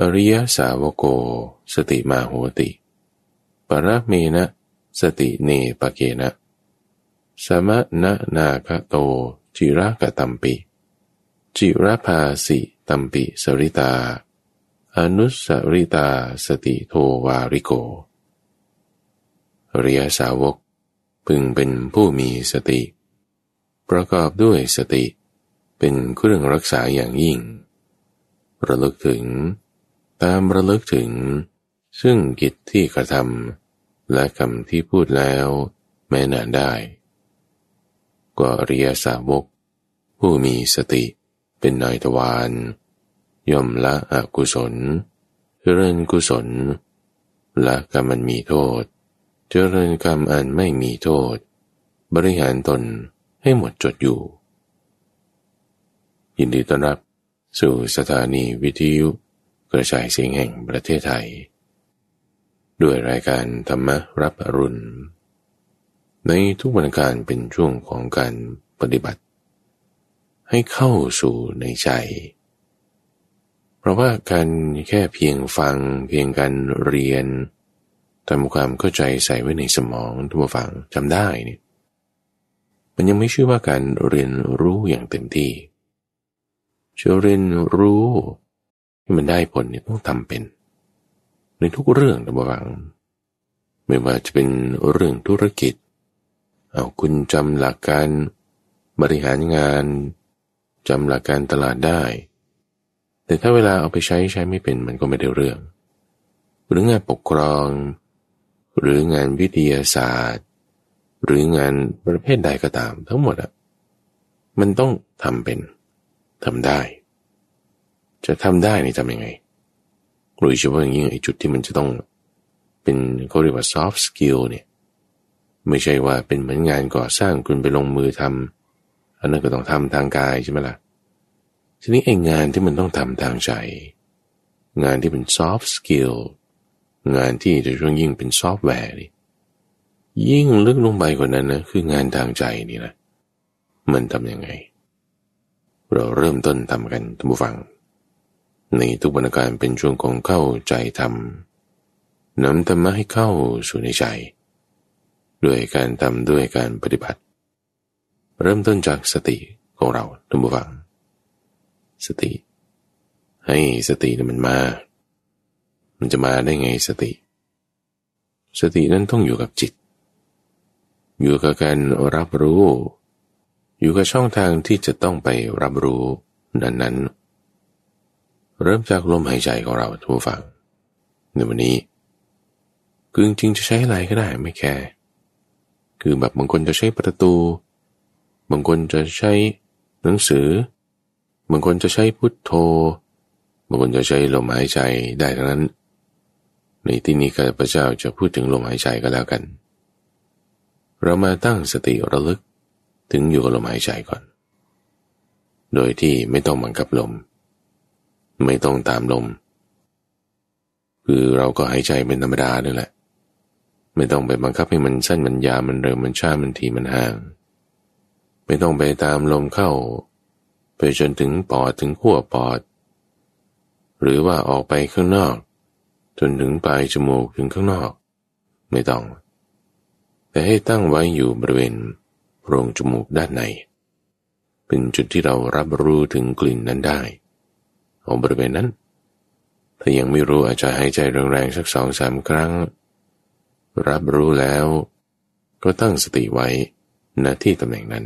อริยสาวโก สติมาโหติ ปรเมนะ สติเนปเกนะ สมะนะนาคโต จิระกตัมปิ จิระภาสิตัมปิสริตา อนุสริตาสติโทวาริโก เรียสาวกพึงเป็นผู้มีสติ ประกอบด้วยสติเป็นเครื่องรักษาอย่างยิ่ง ระลึกถึง ตามระลึกถึง ซึ่งกิจที่กระทำและคำที่พูดแล้วแม้นานได้ก็อริยสาวก ผู้มีสติเป็นนายทวารย่อมละอกุศล เจริญกุศลละกรรมมันมีโทษ เจริญกรรมอันไม่มีโทษ บริหารตนให้หมดจดอยู่ ยินดีต้อนรับ สู่สถานีวิทยุ กระจายเสียงแห่งประเทศไทย ด้วยรายการธรรมรับอรุณ ในทุกวันการเป็นช่วงของการปฏิบัติ ให้เข้าสู่ในใจ เพราะว่าการแค่เพียงฟังเพียงการเรียนทำความเข้าใจใส่ไว้ในสมองทุกฝังจำได้เนี่ยมันยังไม่ชื่อว่าการเรียนรู้อย่างเต็มที่จะเรียนรู้ ที่มันได้ผลเนี่ยต้องทำเป็น ในทุกเรื่องทุกฝัง ไม่ว่าจะเป็นเรื่องธุรกิจ เอาคุณจำหลักการบริหารงานจำหลักการตลาดได้ แต่ถ้าเวลาเอาไปใช้ใช้ไม่เป็นมันก็ไม่ได้เรื่อง หรืองานปกครอง หรืองานวิทยาศาสตร์ หรืองานประเภทใดก็ตาม ทั้งหมดอะมันต้องทำเป็นทำได้ จะทำได้นี่ทำยังไงโดยเฉพาะอย่างยิ่งไอ้จุดที่มันจะต้องเป็นเขาเรียกว่า soft skill เนี่ยไม่ใช่ว่าเป็นเหมือนงานก่อสร้างคุณไปลงมือทำอันนั้นก็ต้องทำทางกายใช่ไหมละ่ะ ทีนี้ไอ้งานที่มันต้องทำทางใจ งานที่เป็น soft skill งานที่จะช่วงยิ่งเป็นซอฟต์แวร์นี่ยิ่งลึกลงไปกว่านั้นนะคืองานทางใจนี่แหละมันทำยังไง เราเริ่มต้นทำกันทุกฝัง ในทุกบรรการเป็นช่วงของเข้าใจทำนำธรรมะให้เข้าสู่ในใจ ด้วยการทำด้วยการปฏิบัติ เริ่มต้นจากสติของเราทุกผู้ฟัง สติ ให้สติมันมา มันจะมาได้ไงสติ สตินั้นต้องอยู่กับจิต อยู่กับการรับรู้ อยู่กับช่องทางที่จะต้องไปรับรู้นั้นนั้น เริ่มจากลมหายใจของเราทุกฝังในวันนี้คือจริงจะใช้อะไรก็ได้ไม่แคร์คือแบบบางคนจะใช้ประตู บางคนจะใช้หนังสือ บางคนจะใช้พุทโธ บางคนจะใช้ลมหายใจได้ทั้งนั้น ในที่นี้ข้าพเจ้าจะพูดถึงลมหายใจก็แล้วกัน เรามาตั้งสติระลึกถึงอยู่กับลมหายใจก่อน โดยที่ไม่ต้องบังคับลม ไม่ต้องตามลม คือเราก็หายใจเป็นธรรมดานี่แหละ ไม่ต้องไปบังคับให้มันสั้นมันยาวมันเร็วมันช้ามันทีมันห่าง ไม่ต้องไปตามลมเข้า ไปจนถึงปอดถึงขั้วปอด หรือว่าออกไปข้างนอก จนถึงปลายจมูกถึงข้างนอก ไม่ต้อง แต่ให้ตั้งไว้อยู่บริเวณโพรงจมูกด้านใน เป็นจุดที่เรารับรู้ถึงกลิ่นนั้นได้ ของบริเวณนั้น ถ้ายังไม่รู้อาจจะหายใจแรงๆสักสองสามครั้ง รับรู้แล้วก็ตั้งสติไว้ณที่ตำแหน่งนั้น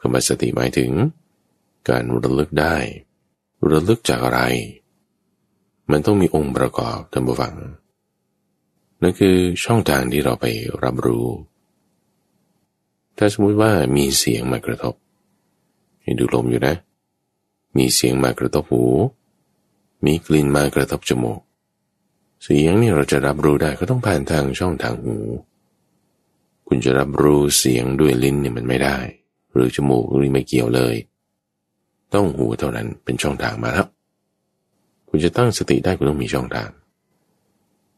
คำว่าสติหมายถึง การระลึกได้ ระลึกจากอะไร มันต้องมีองค์ประกอบท่านผู้ฟัง นั่นคือช่องทางที่เราไปรับรู้ ถ้าสมมติว่ามีเสียงมากระทบให้ดูลมอยู่นะ มีเสียงมากระทบหู มีกลิ่นมากระทบจมูก เสียงนี่เราจะรับรู้ได้ก็ต้องผ่านทางช่องทางหู คุณจะรับรู้เสียงด้วยลิ้นเนี่ยมันไม่ได้ หรือจมูกหรือไม่เกี่ยวเลย ต้องหูเท่านั้นเป็นช่องทางมาแล้ว คุณจะตั้งสติได้คุณต้องมีช่องทาง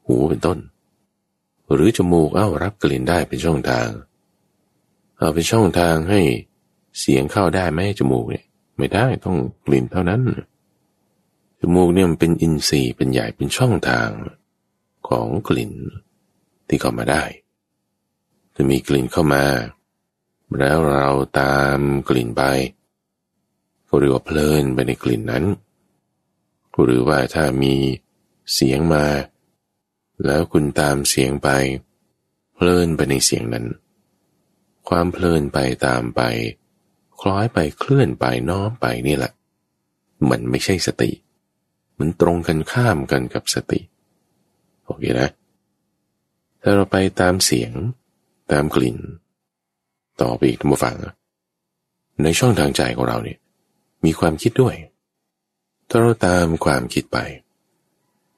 หูเป็นต้น หรือจมูกเอ้ารับกลิ่นได้เป็นช่องทาง เอาเป็นช่องทางให้เสียงเข้าได้ไหมจมูกเนี่ย ไม่ได้ต้องกลิ่นเท่านั้นจมูกเนี่ยมันเป็นอินทรีย์เป็นใหญ่เป็นช่องทางของกลิ่นที่เข้ามาได้จะมีกลิ่นเข้ามา แล้วเราตามกลิ่นไปก็เรียกว่าเพลินไปในกลิ่นนั้น หรือว่าถ้ามีเสียงมา แล้วคุณตามเสียงไป เพลินไปในเสียงนั้น ความเพลินไปตามไป คล้อยไปเคลื่อนไปน้อมไปนี่แหละ มันไม่ใช่สติ มันตรงกันข้ามกันกับสติโอเคนะ ถ้าเราไปตามเสียง ตามกลิ่น ต่อไปอีกทุกฝัง ในช่องทางใจของเราเนี่ย มีความคิดด้วย ถ้าเราตามความคิดไป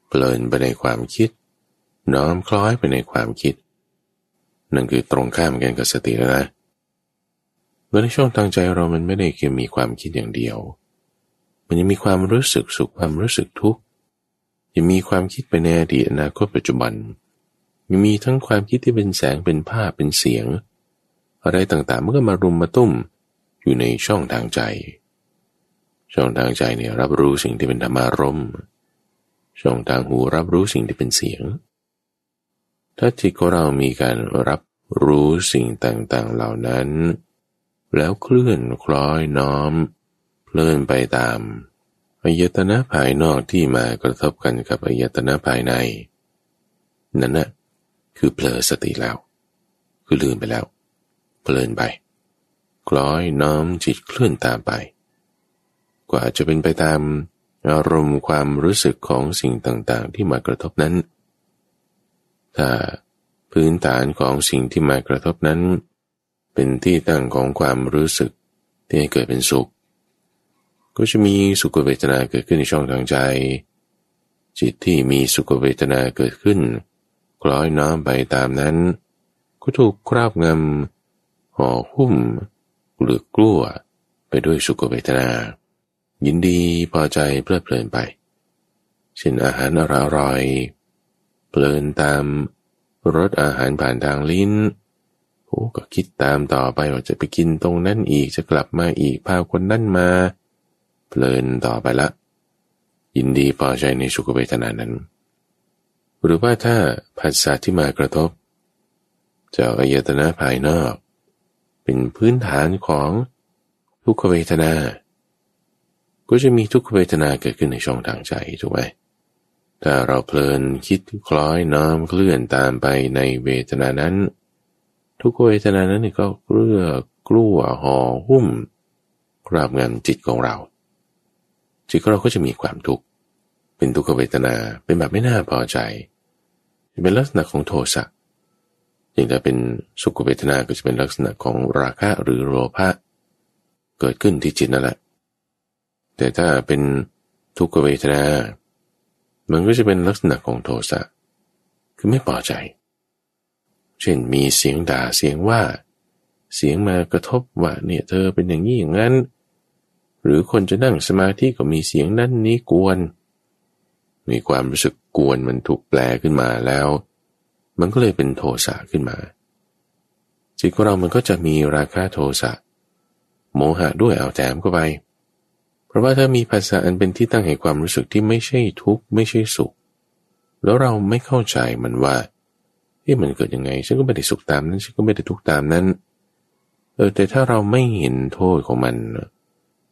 เพลินไปในความคิด น้อมคล้อยไปในความคิด นั่นคือตรงข้ามกันกับสติแล้วนะเมื่อในช่องทางใจเรามันไม่ได้แค่มีความคิดอย่างเดียว มันยังมีความรู้สึกสุขความรู้สึกทุกข์ยังมีความคิดไปในอดีตอนาคตปัจจุบันยังมีทั้งความคิดที่เป็นแสงเป็นภาพเป็นเสียง อะไรต่างๆมันก็มารุมมาตุ้มอยู่ในช่องทางใจ ช่องทางใจเนี่ยรับรู้สิ่งที่เป็นธรรมารมช่องทางหูรับรู้สิ่งที่เป็นเสียง ถ้าจิตของเรามีการรับรู้สิ่งต่างๆเหล่านั้น แล้วเคลื่อนคล้อยน้อม เพลื่อนไปตามอายตนะภายนอกที่มากระทบกันกับอายตนะภายใน นั่นนะคือเผลอสติแล้ว คือลืมไปแล้ว เพลินไป คล้อยน้อมจิตเคลื่อนตามไปก็อาจจะเป็นไปตามอารมณ์ความรู้สึกของสิ่งต่างๆ ที่มากระทบนั้น ถ้าพื้นฐานของสิ่งที่มากระทบนั้น เป็นที่ตั้งของความรู้สึกที่ให้เกิดเป็นสุข ก็จะมีสุขเวทนาเกิดขึ้นในช่องทางใจ จิตที่มีสุขเวทนาเกิดขึ้นคล้อยน้อมไปตามนั้น ก็ถูกคราบงำห่อหุ้มหรือกลัวไปด้วยสุขเวทนา ยินดีพอใจเพลิดเพลินไปเช่นอาหารอร่อยเพลินตามรสอาหารผ่านทางลิ้น อ้ก็คิดตามต่อไปว่าจะไปกินตรงนั้นอีกจะกลับมาอีกพาคนนั่นมา เพลินต่อไปละ ยินดีพอใจในสุขเวทนานั้น หรือว่าถ้าผัสสะที่มากระทบจากอายตนะภายนอก เป็นพื้นฐานของทุกขเวทนา ก็จะมีทุกขเวทนาเกิดขึ้นในช่องทางใจถูกไหมถ้าเราเพลินคิดคล้อยน้อมเคลื่อนตามไปในเวทนานั้น ทุกเวทนานั้นก็เกลือกลัวห่อหุ้มกราบงานจิตของเรา จิตของเราก็จะมีความทุกข์เป็นทุกขเวทนาเป็นแบบไม่น่าพอใจ เป็นลักษณะของโทสะอย่างถ้าเป็นสุขเวทนาก็จะเป็นลักษณะของราคะหรือโลภะเกิดขึ้นที่จิตนั่นแหละ แต่ถ้าเป็นทุกขเวทนา มันก็จะเป็นลักษณะของโทสะคือไม่พอใจ เช่นมีเสียงด่าเสียงว่า เสียงมากระทบว่าเนี่ยเธอเป็นอย่างนี้อย่างนั้น หรือคนจะนั่งสมาธิก็มีเสียงนั้นนี้กวน มีความรู้สึกกวนมันถูกแปลขึ้นมาแล้ว มันก็เลยเป็นโทสะขึ้นมาจิตของเรามันก็จะมีราคะโทสะโมหะด้วยเอาแถมเข้าไปราะว่าถ้ามีภาษาอันเป็นที่ตั้งแห่งความรู้สึกที่ไม่ใช่ทุกข์ไม่ใช่สุข แล้วเราไม่เข้าใจมันว่า เอ๊ะมันเกิดยังไง ฉันก็ไม่ได้สุขตามนั้น ฉันก็ไม่ได้ทุกตามนั้น เออ แต่ถ้าเราไม่เห็นโทษของมัน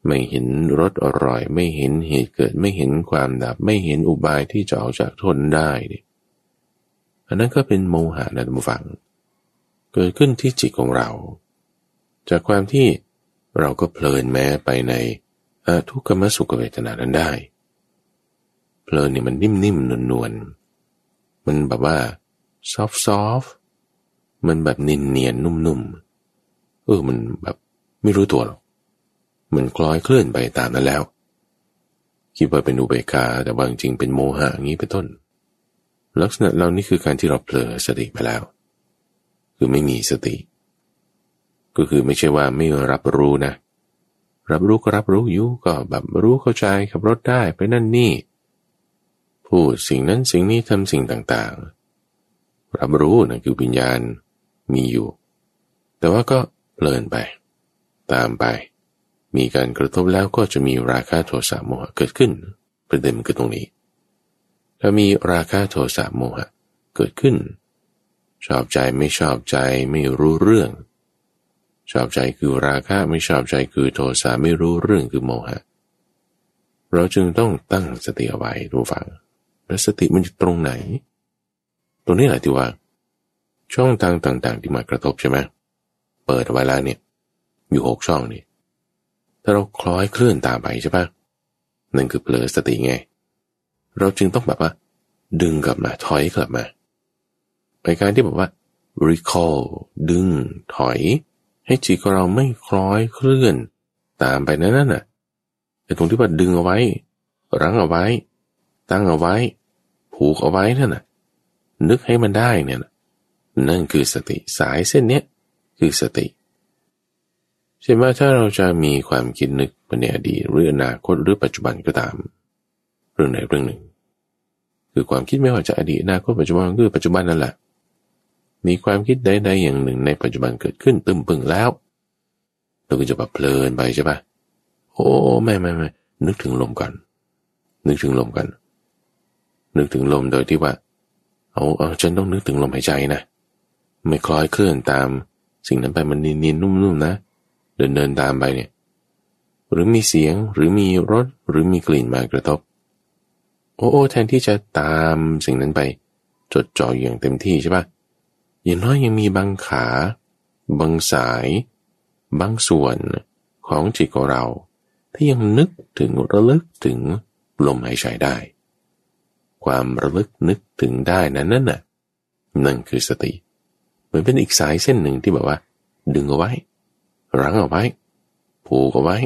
ไม่เห็นรสอร่อย ไม่เห็นเหตุเกิด ไม่เห็นความดับ ไม่เห็นอุบายที่จะออกจากทนได้เนี่ยอันนั้นก็เป็นโมหะนะท่านผู้ฟัง เกิดขึ้นที่จิตของเรา จากความที่เราก็เพลินแม้ไปในทุกขมสุขเวทนานั้นได้ เพลินนี่มันนิ่มๆนวลๆมันแบบว่า ซอฟซอฟมันแบบนินเนียนนุ่มๆ เออมันแบบไม่รู้ตัวหรอก มันคล้อยเคลื่อนไปตามนั้นแล้ว คิดว่าเป็นอุเบกขาแต่ว่าจริงเป็นโมหะอย่างนี้เป็นต้น ลักษณะเรานี่คือการที่เราเผลอสติไปแล้ว คือไม่มีสติ ก็คือไม่ใช่ว่าไม่รับรู้นะ รับรู้ก็รับรู้อยู่ก็แบบรู้เข้าใจขับรถได้ไปนั่นนี่ พูดสิ่งนั้นสิ่งนี้ทำสิ่งต่างๆ รับรู้นะคือวิญญาณมีอยู่ แต่ว่าก็เพลินไป ตามไป มีการกระทบแล้วก็จะมีราคะโทสะโมหะเกิดขึ้น ประเด็นคือตรงนี้ ถ้ามีราคะโทสะโมหะเกิดขึ้น ชอบใจไม่ชอบใจไม่รู้เรื่อง ชอบใจคือราคะไม่ชอบใจคือโทสะไม่รู้เรื่องคือโมหะเราจึงต้องตั้งสติเอาไว้ดูฟัง แล้วสติมันอยู่ตรงไหน ตรงนี้แหละที่ว่า ช่องทางต่าง ๆ ที่มากระทบใช่ไหมเปิดไว้แล้วเนี่ย อยู่หกช่องนี่ถ้าเราคล้อยเคลื่อนตามไปใช่ปะนั่นคือเผลอสติไง เราจึงต้องแบบว่า ดึงกลับมาถอยกลับมาในการที่แบบว่า recall ดึง ถอย ให้จิตของเราไม่คล้อยเคลื่อน ตามไปนั่นน่ะแต่ตรงที่ว่าดึงเอาไว้ รั้งเอาไว้ ตั้งเอาไว้ ผูกเอาไว้นั่นน่ะ นึกให้มันได้เนี่ยนั่นคือสติสายเส้นเนี้ยคือสติเช่นว่าถ้าเราจะมีความคิดนึกไปในอดีตหรืออนาคตหรือปัจจุบันก็ตาม เรื่องไหนเรื่องหนึ่ง คือความคิดไม่ว่าจะอดีตอนาคตปัจจุบันคือปัจจุบันนั่นแหละ มีความคิดใดๆอย่างหนึ่งในปัจจุบันเกิดขึ้นตึมปึงแล้วเราก็จะแบบเพลินไปใช่ปะโอ้ไม่ไม่ไม่นึกถึงลมก่อน นึกถึงลมกันนึกถึงลมโดยที่ว่า เอาเอาฉันต้องนึกถึงลมหายใจนะ ไม่คล้อยเคลื่อนตาม สิ่งนั้นไปมันเนินๆนุ่มๆนะ เดินเดินตามไปเนี่ย หรือมีเสียงหรือมีรสหรือมีกลิ่นมากระทบ โอ้โอแทนที่จะตามสิ่งนั้นไป จดจ่ออย่างเต็มที่ใช่ปะอย่างน้อยยังมีบางขาบางสาย บางส่วนของจิตของเรา ที่ยังนึกถึงระลึกถึงลมหายใจได้ ความระลึกนึกถึงได้นั้นนั่นน่ะนั่นคือสติ เหมือนเป็นอีกสายเส้นหนึ่งที่แบบว่า ดึงเอาไว้ รั้งเอาไว้ผูกเอาไว้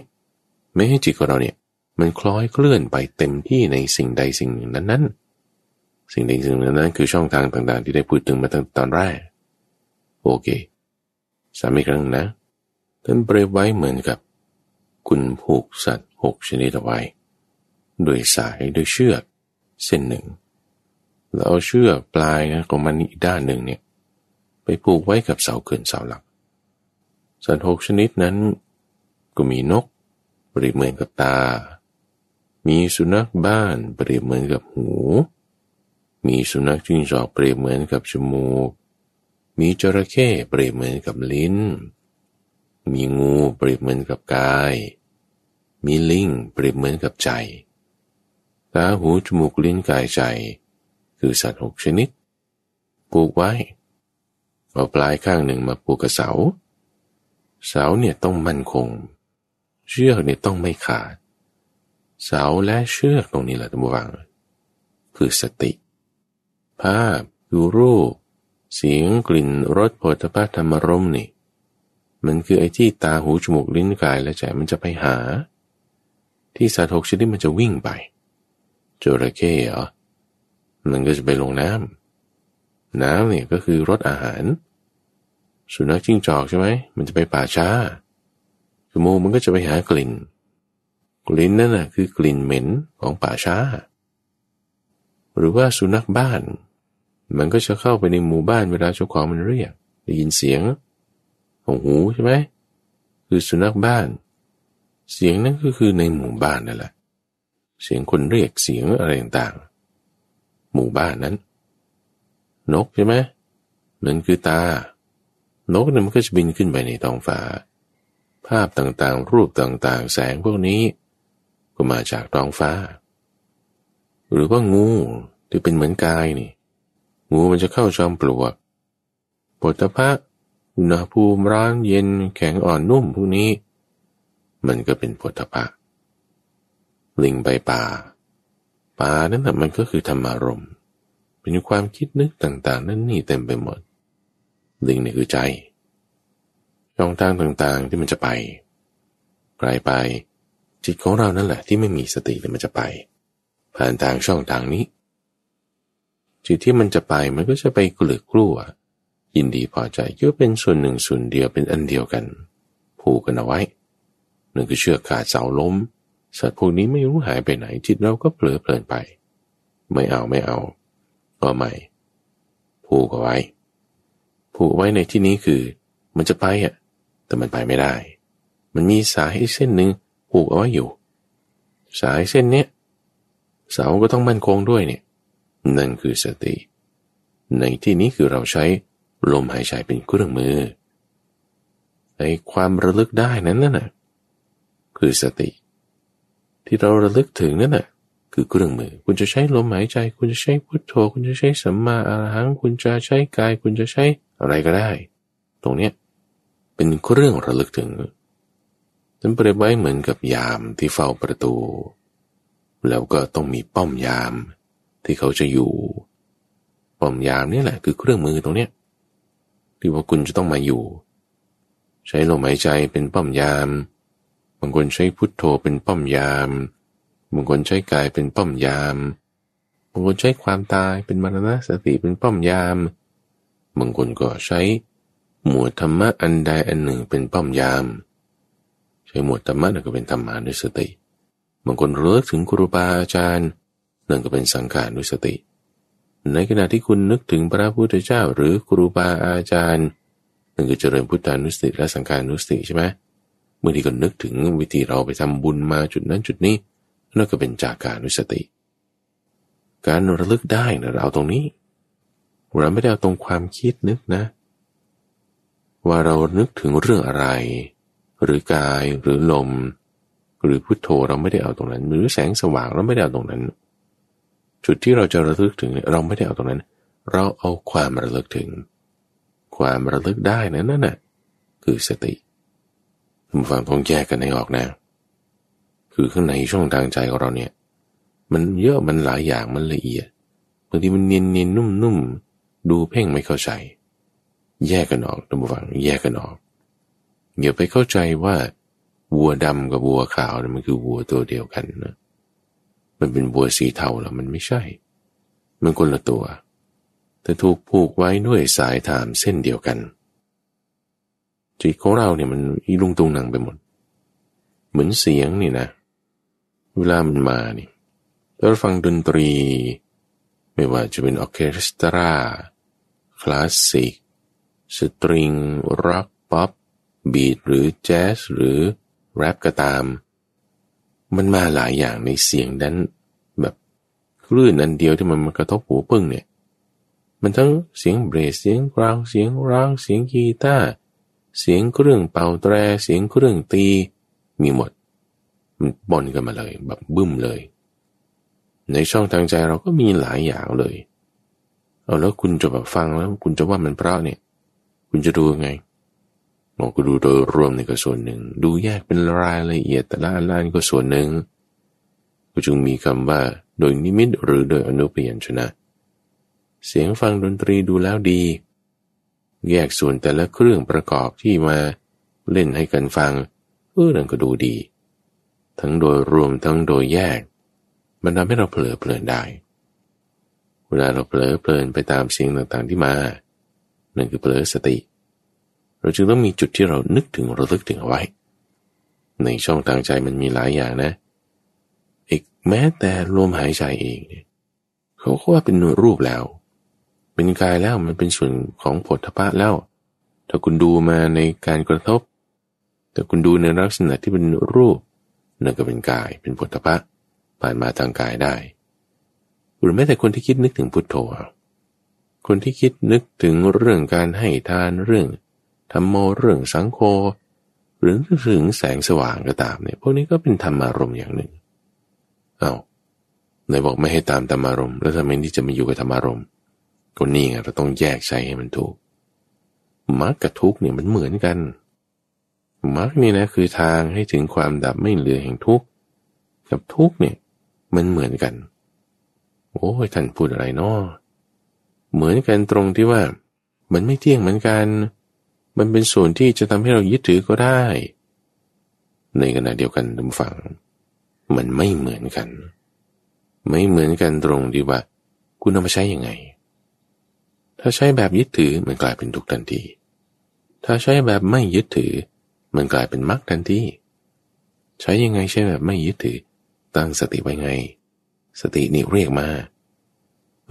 ไม่ให้จิตของเราเนี่ย มันคล้อยเคลื่อนไปเต็มที่ในสิ่งใดสิ่งหนึ่งนั้นๆสิ่งใดสิ่งหนึ่งนั้นคือช่องทางต่างๆ ที่ได้พูดถึงมาตั้งตอนแรก โอเคสามอีกครั้งนะท่านเปรียบไว้เหมือนกับ คุณผูกสัตว์หกชนิดเอาไว้ด้วยสายด้วยเชือก เส้นหนึ่ง แล้วเอาเชือกปลายนะของมันอีกด้านหนึ่งเนี่ยไปผูกไว้กับเสาเขื่อนเสาหลัก สัตว์หกชนิดนั้นก็มีนกเปรียบเหมือนกับตา มีสุนัขบ้านเปรียบเหมือนกับหู มีสุนัขจิ้งจอกเปรียบเหมือนกับจมูก มีจระเข้เปรียบเหมือนกับลิ้น มีงูเปรียบเหมือนกับกาย มีลิงเปรียบเหมือนกับใจ ตาหูจมูกลิ้นกายใจ คือสัตว์หกชนิด ผูกไว้ เอาปลายข้างหนึ่งมาผูกกับเสา เสาเนี่ยต้องมั่นคง เชือกเนี่ยต้องไม่ขาด เสาและเชือกตรงนี้แหละท่านผู้ฟัง คือสติ ภาพคือรูป เสียงกลิ่นรสโผฏฐัพธรรมรมนี่มันคือไอ้ที่ตาหูจมูกลิ้นกายและใจมันจะไปหา ที่สัตว์หกชนิดมันจะวิ่งไป จระเข้เหรอ มันก็จะไปลงน้ำ น้ำเนี่ยก็คือรสอาหาร สุนัขจิ้งจอกใช่ไหม มันจะไปป่าช้าจมูกมันก็จะไปหากลิ่น กลิ่นนั่นน่ะคือกลิ่นเหม็นของป่าช้า หรือว่าสุนัขบ้าน มันก็จะเข้าไปในหมู่บ้านเวลาเจ้าของมันเรียก ได้ยินเสียงของหูใช่ไหมคือสุนัขบ้าน เสียงนั้นก็คือในหมู่บ้านนั่นแหละ เสียงคนเรียกเสียงอะไรต่างๆ หมู่บ้านนั้น นกใช่ไหมมันคือตา นกเนี่ยมันก็จะบินขึ้นไปในท้องฟ้า ภาพต่างๆ รูปต่างๆ แสงพวกนี้ ก็มาจากท้องฟ้า หรือว่างูที่เป็นเหมือนกายนี่ งูมันจะเข้าจอมปลวกปฐพะอุณหภูมิร้อนเย็นแข็งอ่อนนุ่มพวกนี้ มันก็เป็นปฐพะ ลิงไปป่า ป่านั่นแหะมันก็คือธรรมารมเป็นความคิดนึกต่าง ๆ นั่นนี่เต็มไปหมด ลิงนี่คือใจช่องทางต่างๆที่มันจะไปไกลไป จิตของเรานั่นแหละ ที่ไม่มีสติเนี่ยมันจะไป ผ่านทางช่องทางนี้ จิตที่มันจะไปมันก็จะไปกลือกลัวยินดีพอใจก็เป็นส่วนหนึ่งส่วนเดียวเป็นอันเดียวกัน ผูกกันเอาไว้หนึ่งคือเชือกขาดเสาล้ม สัตว์พวกนี้ไม่รู้หายไปไหน จิตเราก็เผลอเพลินไป ไม่เอาไม่เอา ก็ไม่ผูกเอาไว้ผูกไว้ในที่นี้คือ มันจะไปอะ แต่มันไปไม่ได้ มันมีสายเส้นหนึ่งผูกเอาไว้อยู่ สายเส้นเนี้ยเสาก็ต้องมั่นคงด้วยเนี่ย นั่นคือสติ ในที่นี้คือเราใช้ลมหายใจเป็นเครื่องมือในความระลึกได้นั้นน่ะ คือสติ ที่เราระลึกถึงนั่นน่ะคือเครื่องมือ คุณจะใช้ลมหายใจ คุณจะใช้พุทโธ คุณจะใช้สัมมาอรหัง คุณจะใช้กาย คุณจะใช้อะไรก็ได้ ตรงเนี้ยเป็นเครื่องระลึกถึงฉันเปรียบไว้เหมือนกับยามที่เฝ้าประตู แล้วก็ต้องมีป้อมยามที่เขาจะอยู่ ป้อมยามนี่แหละคือเครื่องมือตรงเนี้ยที่ว่าคุณจะต้องมาอยู่ ใช้ลมหายใจเป็นป้อมยาม บางคนใช้พุทโธเป็นป้อมยาม บางคนใช้กายเป็นป้อมยาม บางคนใช้ความตายเป็นมรณะสติเป็นป้อมยาม บางคนก็ใช้หมวดธรรมะอันใดอันหนึ่งเป็นป้อมยาม ใช้หมวดธรรมะนั่นก็เป็นธรรมานุสติ บางคนเลิกถึงครูบาอาจารย์นั่นก็เป็นสังขานุสติ ในขณะที่คุณนึกถึงพระพุทธเจ้าหรือครูบาอาจารย์นั่นก็เจริญพุทธานุสติและสังขานุสติใช่ไหมเมื่อที่ก็นึกถึงวิธีเราไปทำบุญมาจุดนั้นจุดนี้นั่นก็เป็นจากการนุสติ การระลึกได้นะเราตรงนี้ เราไม่ได้เอาตรงความคิดนึกนะ ว่าเรานึกถึงเรื่องอะไร หรือกายหรือลม หรือพุทโธเราไม่ได้เอาตรงนั้น หรือแสงสว่างเราไม่ได้เอาตรงนั้น จุดที่เราจะระลึกถึงเราไม่ได้เอาตรงนั้น เราเอาความระลึกถึง ความระลึกได้นะนั่นน่ะคือสติ ฟังต้องแยกกันให้ออกนะ คือข้างในช่องทางใจของเราเนี่ย มันเยอะมันหลายอย่างมันละเอียดบางทีมันเนียนเนียนนุ่มนุ่มดูเพ่งไม่เข้าใจ แยกกันออกตัมฟังแยกกันออกอย่าไปเข้าใจว่าวัวดำกับวัวขาวเนี่ยมันคือวัวตัวเดียวกันนะมันเป็นวัวสีเทาแล้วมันไม่ใช่ มันคนละตัว แต่ถูกผูกไว้ด้วยสายถามเส้นเดียวกัน จิตของเราเนี่ยมันอีลุงตุงนังไปหมด เหมือนเสียงนี่นะ เวลามันมานี่เราฟังดนตรี ไม่ว่าจะเป็นออเคสตรา คลาสสิก สตริงร็อกป๊อป beat หรือแจ๊สหรือแรปก็ตาม มันมาหลายอย่างในเสียงนั้น แบบคลื่นอันเดียวที่มันมากระทบหูปึ้งเนี่ย มันทั้งเสียงเบสเสียงกราวเสียงร้องเสียงกีตาร์ เสียงเครื่องเป่าแตรเสียงเครื่องตี มีหมด มันบนกันมาเลย แบบบึ้มเลย ในช่องทางใจเราก็มีหลายอย่างเลย เอาแล้วคุณจะแบบฟังแล้ว คุณจะว่ามันเพราะเนี่ย คุณจะดูยังไงบอกก็ดูโดยรวมในก็ส่วนหนึ่ง ดูแยกเป็นรายละเอียดแต่ละอันก็ส่วนหนึ่งก็จึงมีคำว่า โดยนิมิตหรือโดยอนุพยัญชนะ เสียงฟังดนตรีดูแล้วดี แยกส่วนแต่ละเครื่องประกอบที่มาเล่นให้กันฟังเออนั่นก็ดูดี ทั้งโดยรวมทั้งโดยแยก มันทำให้เราเผลอเพลินได้ เวลาเราเผลอเพลินไปตามสิ่งต่างๆที่มานั่นคือเผลอสติ เราจึงต้องมีจุดที่เรานึกถึงระลึกถึงเอาไว้ ในช่องทางใจมันมีหลายอย่างนะ อีกแม้แต่ลมหายใจเองเนี่ยเขาก็ว่าเป็นรูปแล้ว เป็นกายแล้วมันเป็นส่วนของผลทพะแล้ว ถ้าคุณดูมาในการกระทบ แต่คุณดูในลักษณะที่เป็นรูปนั่นก็เป็นกายเป็นพุทธะผ่านมาทางกายได้ หรือแม้แต่คนที่คิดนึกถึงพุทโธ คนที่คิดนึกถึงเรื่องการให้ทานเรื่องธรรมโมเรื่องสังโฆหรือถึงแสงสว่างก็ตามเนี่ยพวกนี้ก็เป็นธรรมารมณ์อย่างหนึ่งเอา้าไหนบอกไม่ให้ตามธรรมารมณ์แล้วทำไมที่จะมาอยู่กับธรรมารมณ์ ก็นี่ไงเราต้องแยกใช้ให้มันถูกมรรคกับทุกเนี่ยมันเหมือนกันมรรคนี่นะคือทางให้ถึงความดับไม่เหลือแห่งทุกข์กับทุกข์เนี่ยมันเหมือนกัน โอ้ยท่านพูดอะไรเนาะเหมือนกันตรงที่ว่า มันไม่เที่ยงเหมือนกัน มันเป็นส่วนที่จะทำให้เรายึดถือก็ได้ ในขณะเดียวกันดำฝังมันไม่เหมือนกัน ไม่เหมือนกันตรงที่ว่า คุณเอามาใช้ยังไง ถ้าใช้แบบยึดถือมันกลายเป็นทุกข์ทันที ถ้าใช้แบบไม่ยึดถือ มันกลายเป็นมรรคทันทีใช้ยังไงใช่แบบไม่ยึดถือ ตั้งสติไว้ไง สตินี่เรียกมา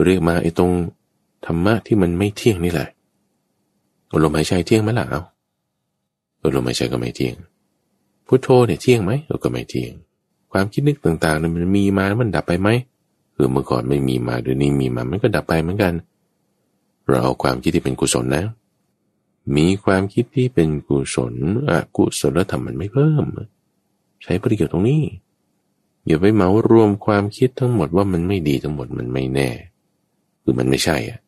เรียกมาไอ้ตรงธรรมะที่มันไม่เที่ยงนี่แหละลมหายใจเที่ยงไหมล่ะเอาลมหายใจก็ไม่เที่ยงพุทโธเนี่ยเที่ยงไหมเราก็ไม่เที่ยง ความคิดนึกต่างๆนี่ยมันมีมามันดับไปไหมคือเมื่อก่อนไม่มีมาเดี๋ยวนี้มีมามันก็ดับไปเหมือนกันเเราเอาความคิดที่เป็นกุศลนะ มีความคิดที่เป็นกุศลอกุศลธรรมมันไม่เพิ่ม ใช้ประโยชน์ตรงนี้อย่าไปเหมารวมความคิดทั้งหมดว่ามันไม่ดีทั้งหมดมันไม่แน่ คือมันไม่ใช่อะ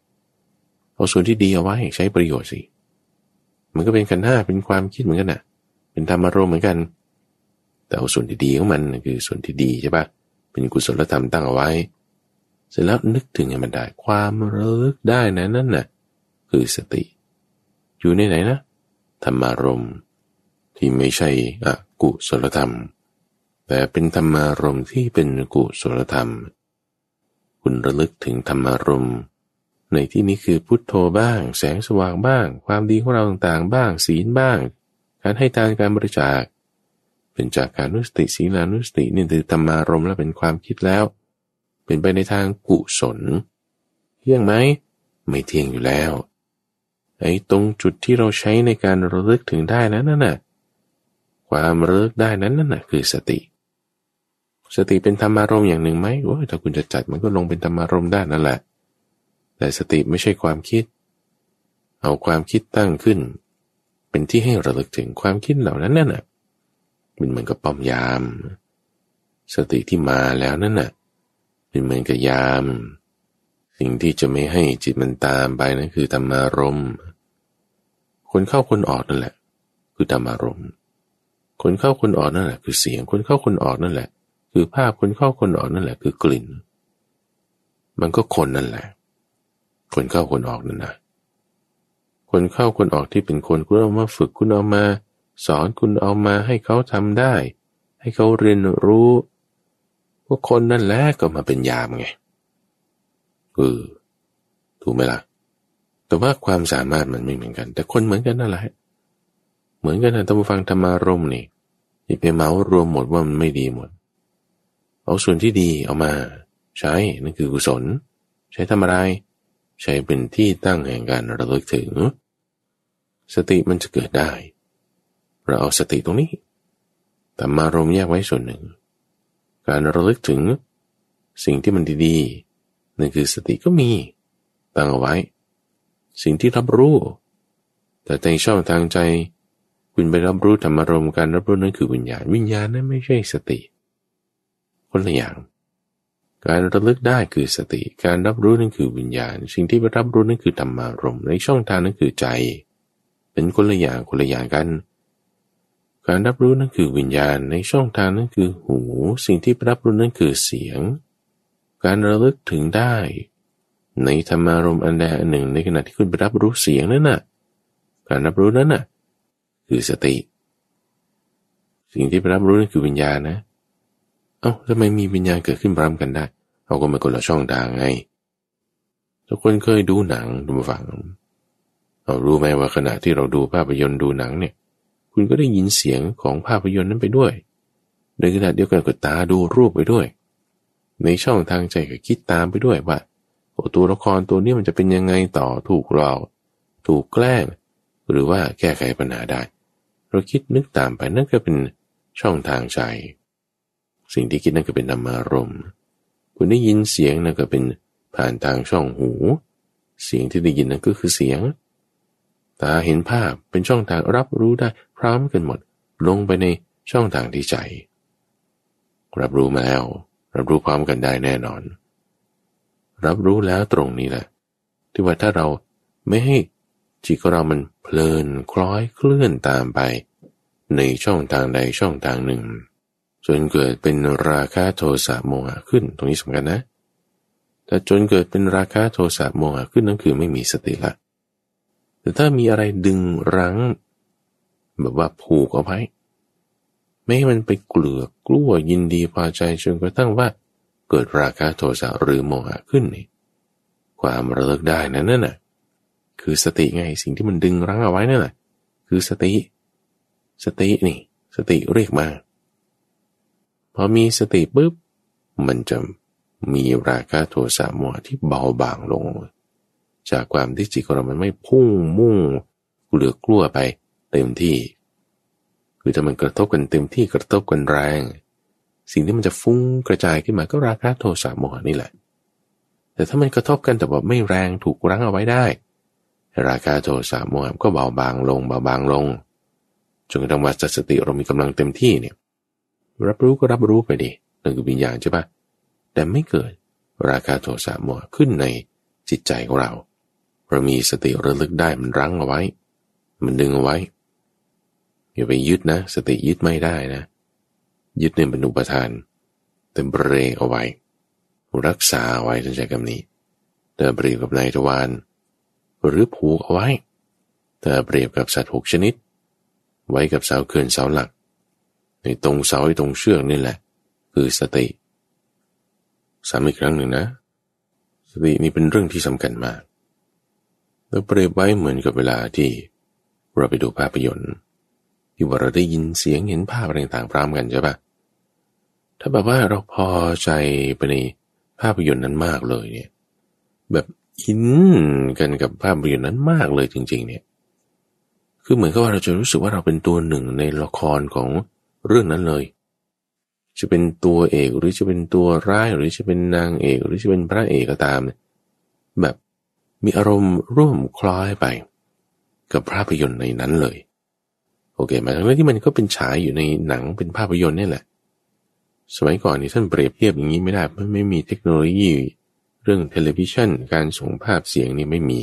เอาส่วนที่ดีเอาไว้ใช้ประโยชน์สิมันก็เป็นกันห้าเป็นความคิดเหมือนกันน่ะ เป็นธรรมารมเหมือนกัน แต่เอาส่วนที่ดีของมันคือส่วนที่ดีใช่ปะเป็นกุศลธรรมตั้งเอาไว้ เสร็จแล้วนึกถึงให้มันได้ ความระลึกได้นะนั่นน่ะคือสติ อยู่ในไหนนะธรรมารมที่ไม่ใช่อกุศลธรรม แต่เป็นธรรมารมที่เป็นกุศลธรรม คุณระลึกถึงธรรมารมในที่นี้คือพุทโธบ้าง แสงสว่างบ้าง ความดีของเราต่างๆบ้าง ศีลบ้าง การให้ทานการบริจาค เป็นจากการนุสติศีลานุสตินี่คือธรรมารมและเป็นความคิดแล้ว เป็นไปในทางกุศลเที่ยงไหม ไม่เที่ยงอยู่แล้วไอ้ตรงจุดที่เราใช้ในการระลึกถึงได้นั้นน่ะความระลึกได้นั้นน่ะคือสติ สติเป็นธรรมารมอย่างหนึ่งไหมโอ้ยถ้าคุณจะจัดมันก็ลงเป็นธรรมารมได้นั่นแหละ แต่สติไม่ใช่ความคิด เอาความคิดตั้งขึ้น เป็นที่ให้ระลึกถึงความคิดเหล่านั้นน่ะเป็นเหมือนกับป้อมยาม สติที่มาแล้วนั่นน่ะ เป็นเหมือนกับยาม สิ่งที่จะไม่ให้จิตมันตามไปนั่นคือธรรมารมคนเข้าคนออกนั่นแหละ คือธรรมารมคนเข้าคนออกนั่นแหละ คือเสียง คนเข้าคนออกนั่นแหละ คือภาพคนเข้าคนออกนั่นแหละ คือกลิ่น มันก็คนนั่นแหละ คนเข้าคนออกนั่นนะคนเข้าคนออกที่เป็นคนคุณเอามาฝึกคุณเอามา สอนคุณเอามาให้เขาทำได้ ให้เขาเรียนรู้ ว่าคนนั่นแหละก็มาเป็นยามไงเออถูกไหมล่ะแต่ว่าความสามารถมันไม่เหมือนกัน แต่คนเหมือนกันนั่นแหละเหมือนกันนะท่านผู้ฟังธรรมารมนี่อย่าไปเมารวมหมดว่ามันไม่ดีหมด เอาส่วนที่ดีเอามา ใช้นั่นคือกุศล ใช้ทำอะไร ใช้เป็นที่ตั้งแห่งการระลึกถึง สติมันจะเกิดได้ เราเอาสติตรงนี้แต่มารมแยกไว้ส่วนหนึ่ง การระลึกถึงสิ่งที่มันดีๆนั่นคือสติก็มีตั้งเอาไว้ สิ่งที่รับรู้ แต่ในช่องทางใจ คุณไปรับรู้ธรรมารมการรับรู้นั่นคือวิญญาณ วิญญาณนั้นไม่ใช่สติ คนละอย่าง การระลึกได้คือสติ การรับรู้นั่นคือวิญญาณ สิ่งที่ไปรับรู้นั่นคือธรรมารมในช่องทางนั้นคือใจ เป็นคนละอย่างคนละอย่างกัน การรับรู้นั่นคือวิญญาณในช่องทางนั้นคือหู สิ่งที่ไปรับรู้นั่นคือเสียง การระลึกถึงได้ ในธรรมารมอันใดอันหนึ่ง ในขณะที่คุณไปรับรู้เสียงนั่นน่ะ การรับรู้นั้นน่ะ คือสติ สิ่งที่ไปรับรู้นั่นคือวิญญาณนะ เอา้าทำไมมีวิญญาณเกิดขึ้นพร้อมกันได้เอาก็มาคนละช่องทางไงทุกคนเคยดูหนังดูฟังเอารู้ไหมว่าขณะที่เราดูภาพยนตร์ดูหนังเนี่ย คุณก็ได้ยินเสียงของภาพยนตร์นั้นไปด้วย ในขณะเดียวกันก็ตาดูรูปไปด้วย ในช่องทางใจก็คิดตามไปด้วยว่าโอ้ตัวละครตัวนี้มันจะเป็นยังไงต่อถูกเราถูกแกล้ง หรือว่าแก้ไขปัญหาได้ เราคิดนึกตามไปนั่นก็เป็นช่องทางใจ สิ่งที่คิดนั่นก็เป็นธรรมารมณ์คุณได้ยินเสียงนั่นก็เป็นผ่านทางช่องหู เสียงที่ได้ยินนั่นก็คือเสียง ตาเห็นภาพเป็นช่องทางรับรู้ได้พร้อมกันหมด ลงไปในช่องทางที่ใจ รับรู้มาแล้ว รับรู้พร้อมกันได้แน่นอน รับรู้แล้วตรงนี้แหละ ที่ว่าถ้าเราไม่ให้จิตของเรามันเพลินคล้อยเคลื่อนตามไป ในช่องทางใดช่องทางหนึ่ง จนเกิดเป็นราคะโทสะโมหะขึ้น ตรงนี้สำคัญนะ แต่จนเกิดเป็นราคะโทสะโมหะขึ้นนั่นคือไม่มีสติละ แต่ถ้ามีอะไรดึงรั้ง แบบว่าผูกเอาไว้ไม่ให้มันไปเกลือกลัวยินดีพอใจจนกระทั่งว่า เกิดราคะโทสะหรือโมหะขึ้นนี่ความระลึกได้นั่นน่ะ คือสติไงสิ่งที่มันดึงรั้งเอาไว้นั่นแหละคือสติ สตินี่ สติเรียกมาพอมีสติปุ๊บมันจะมีราคะโทสะโมหะที่เบาบางลง จากความที่จิตของเรามันไม่พุ่งมุ่งเหลือกลัวไปเต็มที่คือถ้ามันกระทบกันเต็มที่กระทบกันแรง สิ่งที่มันจะฟุ้งกระจายขึ้นมาก็ราคะโทสะโมหะนี่แหละ แต่ถ้ามันกระทบกันแต่ว่าไม่แรงถูกรั้งเอาไว้ได้ ราคาโทสะโมหะก็เบาบางลงเบาบางลงจนกระทั่งว่าสติเรามีกำลังเต็มที่เนี่ยรับรู้ก็รับรู้ไปดินั่นคือวิญญาณใช่ปะแต่ไม่เกิดราคาโทสะโมหะขึ้นในจิตใจของเรา เรามีสติระลึกได้มันรั้งเอาไว้ มันดึงเอาไว้ อย่าไปยึดนะ สติยึดไม่ได้นะ ยึดเนี่ยเป็นอุปทาน แต่เบรกเอาไว้ รักษาไว้ท่านใช้คำนี้แต่เปรียบกับนายทวารหรือผูกเอาไว้ แต่เปรียบกับสัตว์หกชนิด ไว้กับเสาเขื่อนเสาหลัก ในตรงเสาไอ้ตรงเชือกนี่แหละ คือสติสามอีกครั้งหนึ่งนะ สตินี่เป็นเรื่องที่สำคัญมาก เราเปรียบไว้เหมือนกับเวลาที่เราไปดูภาพยนตร์ที่ว่าเราได้ยินเสียงเห็นภาพอะไรต่างๆพร้อมกันใช่ปะถ้าแบบว่าเราพอใจไปในภาพยนตร์นั้นมากเลยเนี่ย แบบอินกันกับภาพยนตร์นั้นมากเลยจริง ๆ เนี่ย คือเหมือนกับว่าเราจะรู้สึกว่าเราเป็นตัวหนึ่งในละครของเรื่องนั้นเลย จะเป็นตัวเอกหรือจะเป็นตัวร้ายหรือจะเป็นนางเอก หรือจะเป็นพระเอกก็ตาม แบบ มีอารมณ์ร่วมคล้อยไป กับภาพยนตร์ในนั้นเลย โอเคมาทั้งนั้นที่มันก็เป็นฉายอยู่ในหนังเป็นภาพยนตร์นี่แหละ สมัยก่อนนี่ท่านเปรียบเทียบอย่างนี้ไม่ได้เพราะไม่มีเทคโนโลยีเรื่องเทเลวิชันการส่งภาพเสียงนี่ไม่มี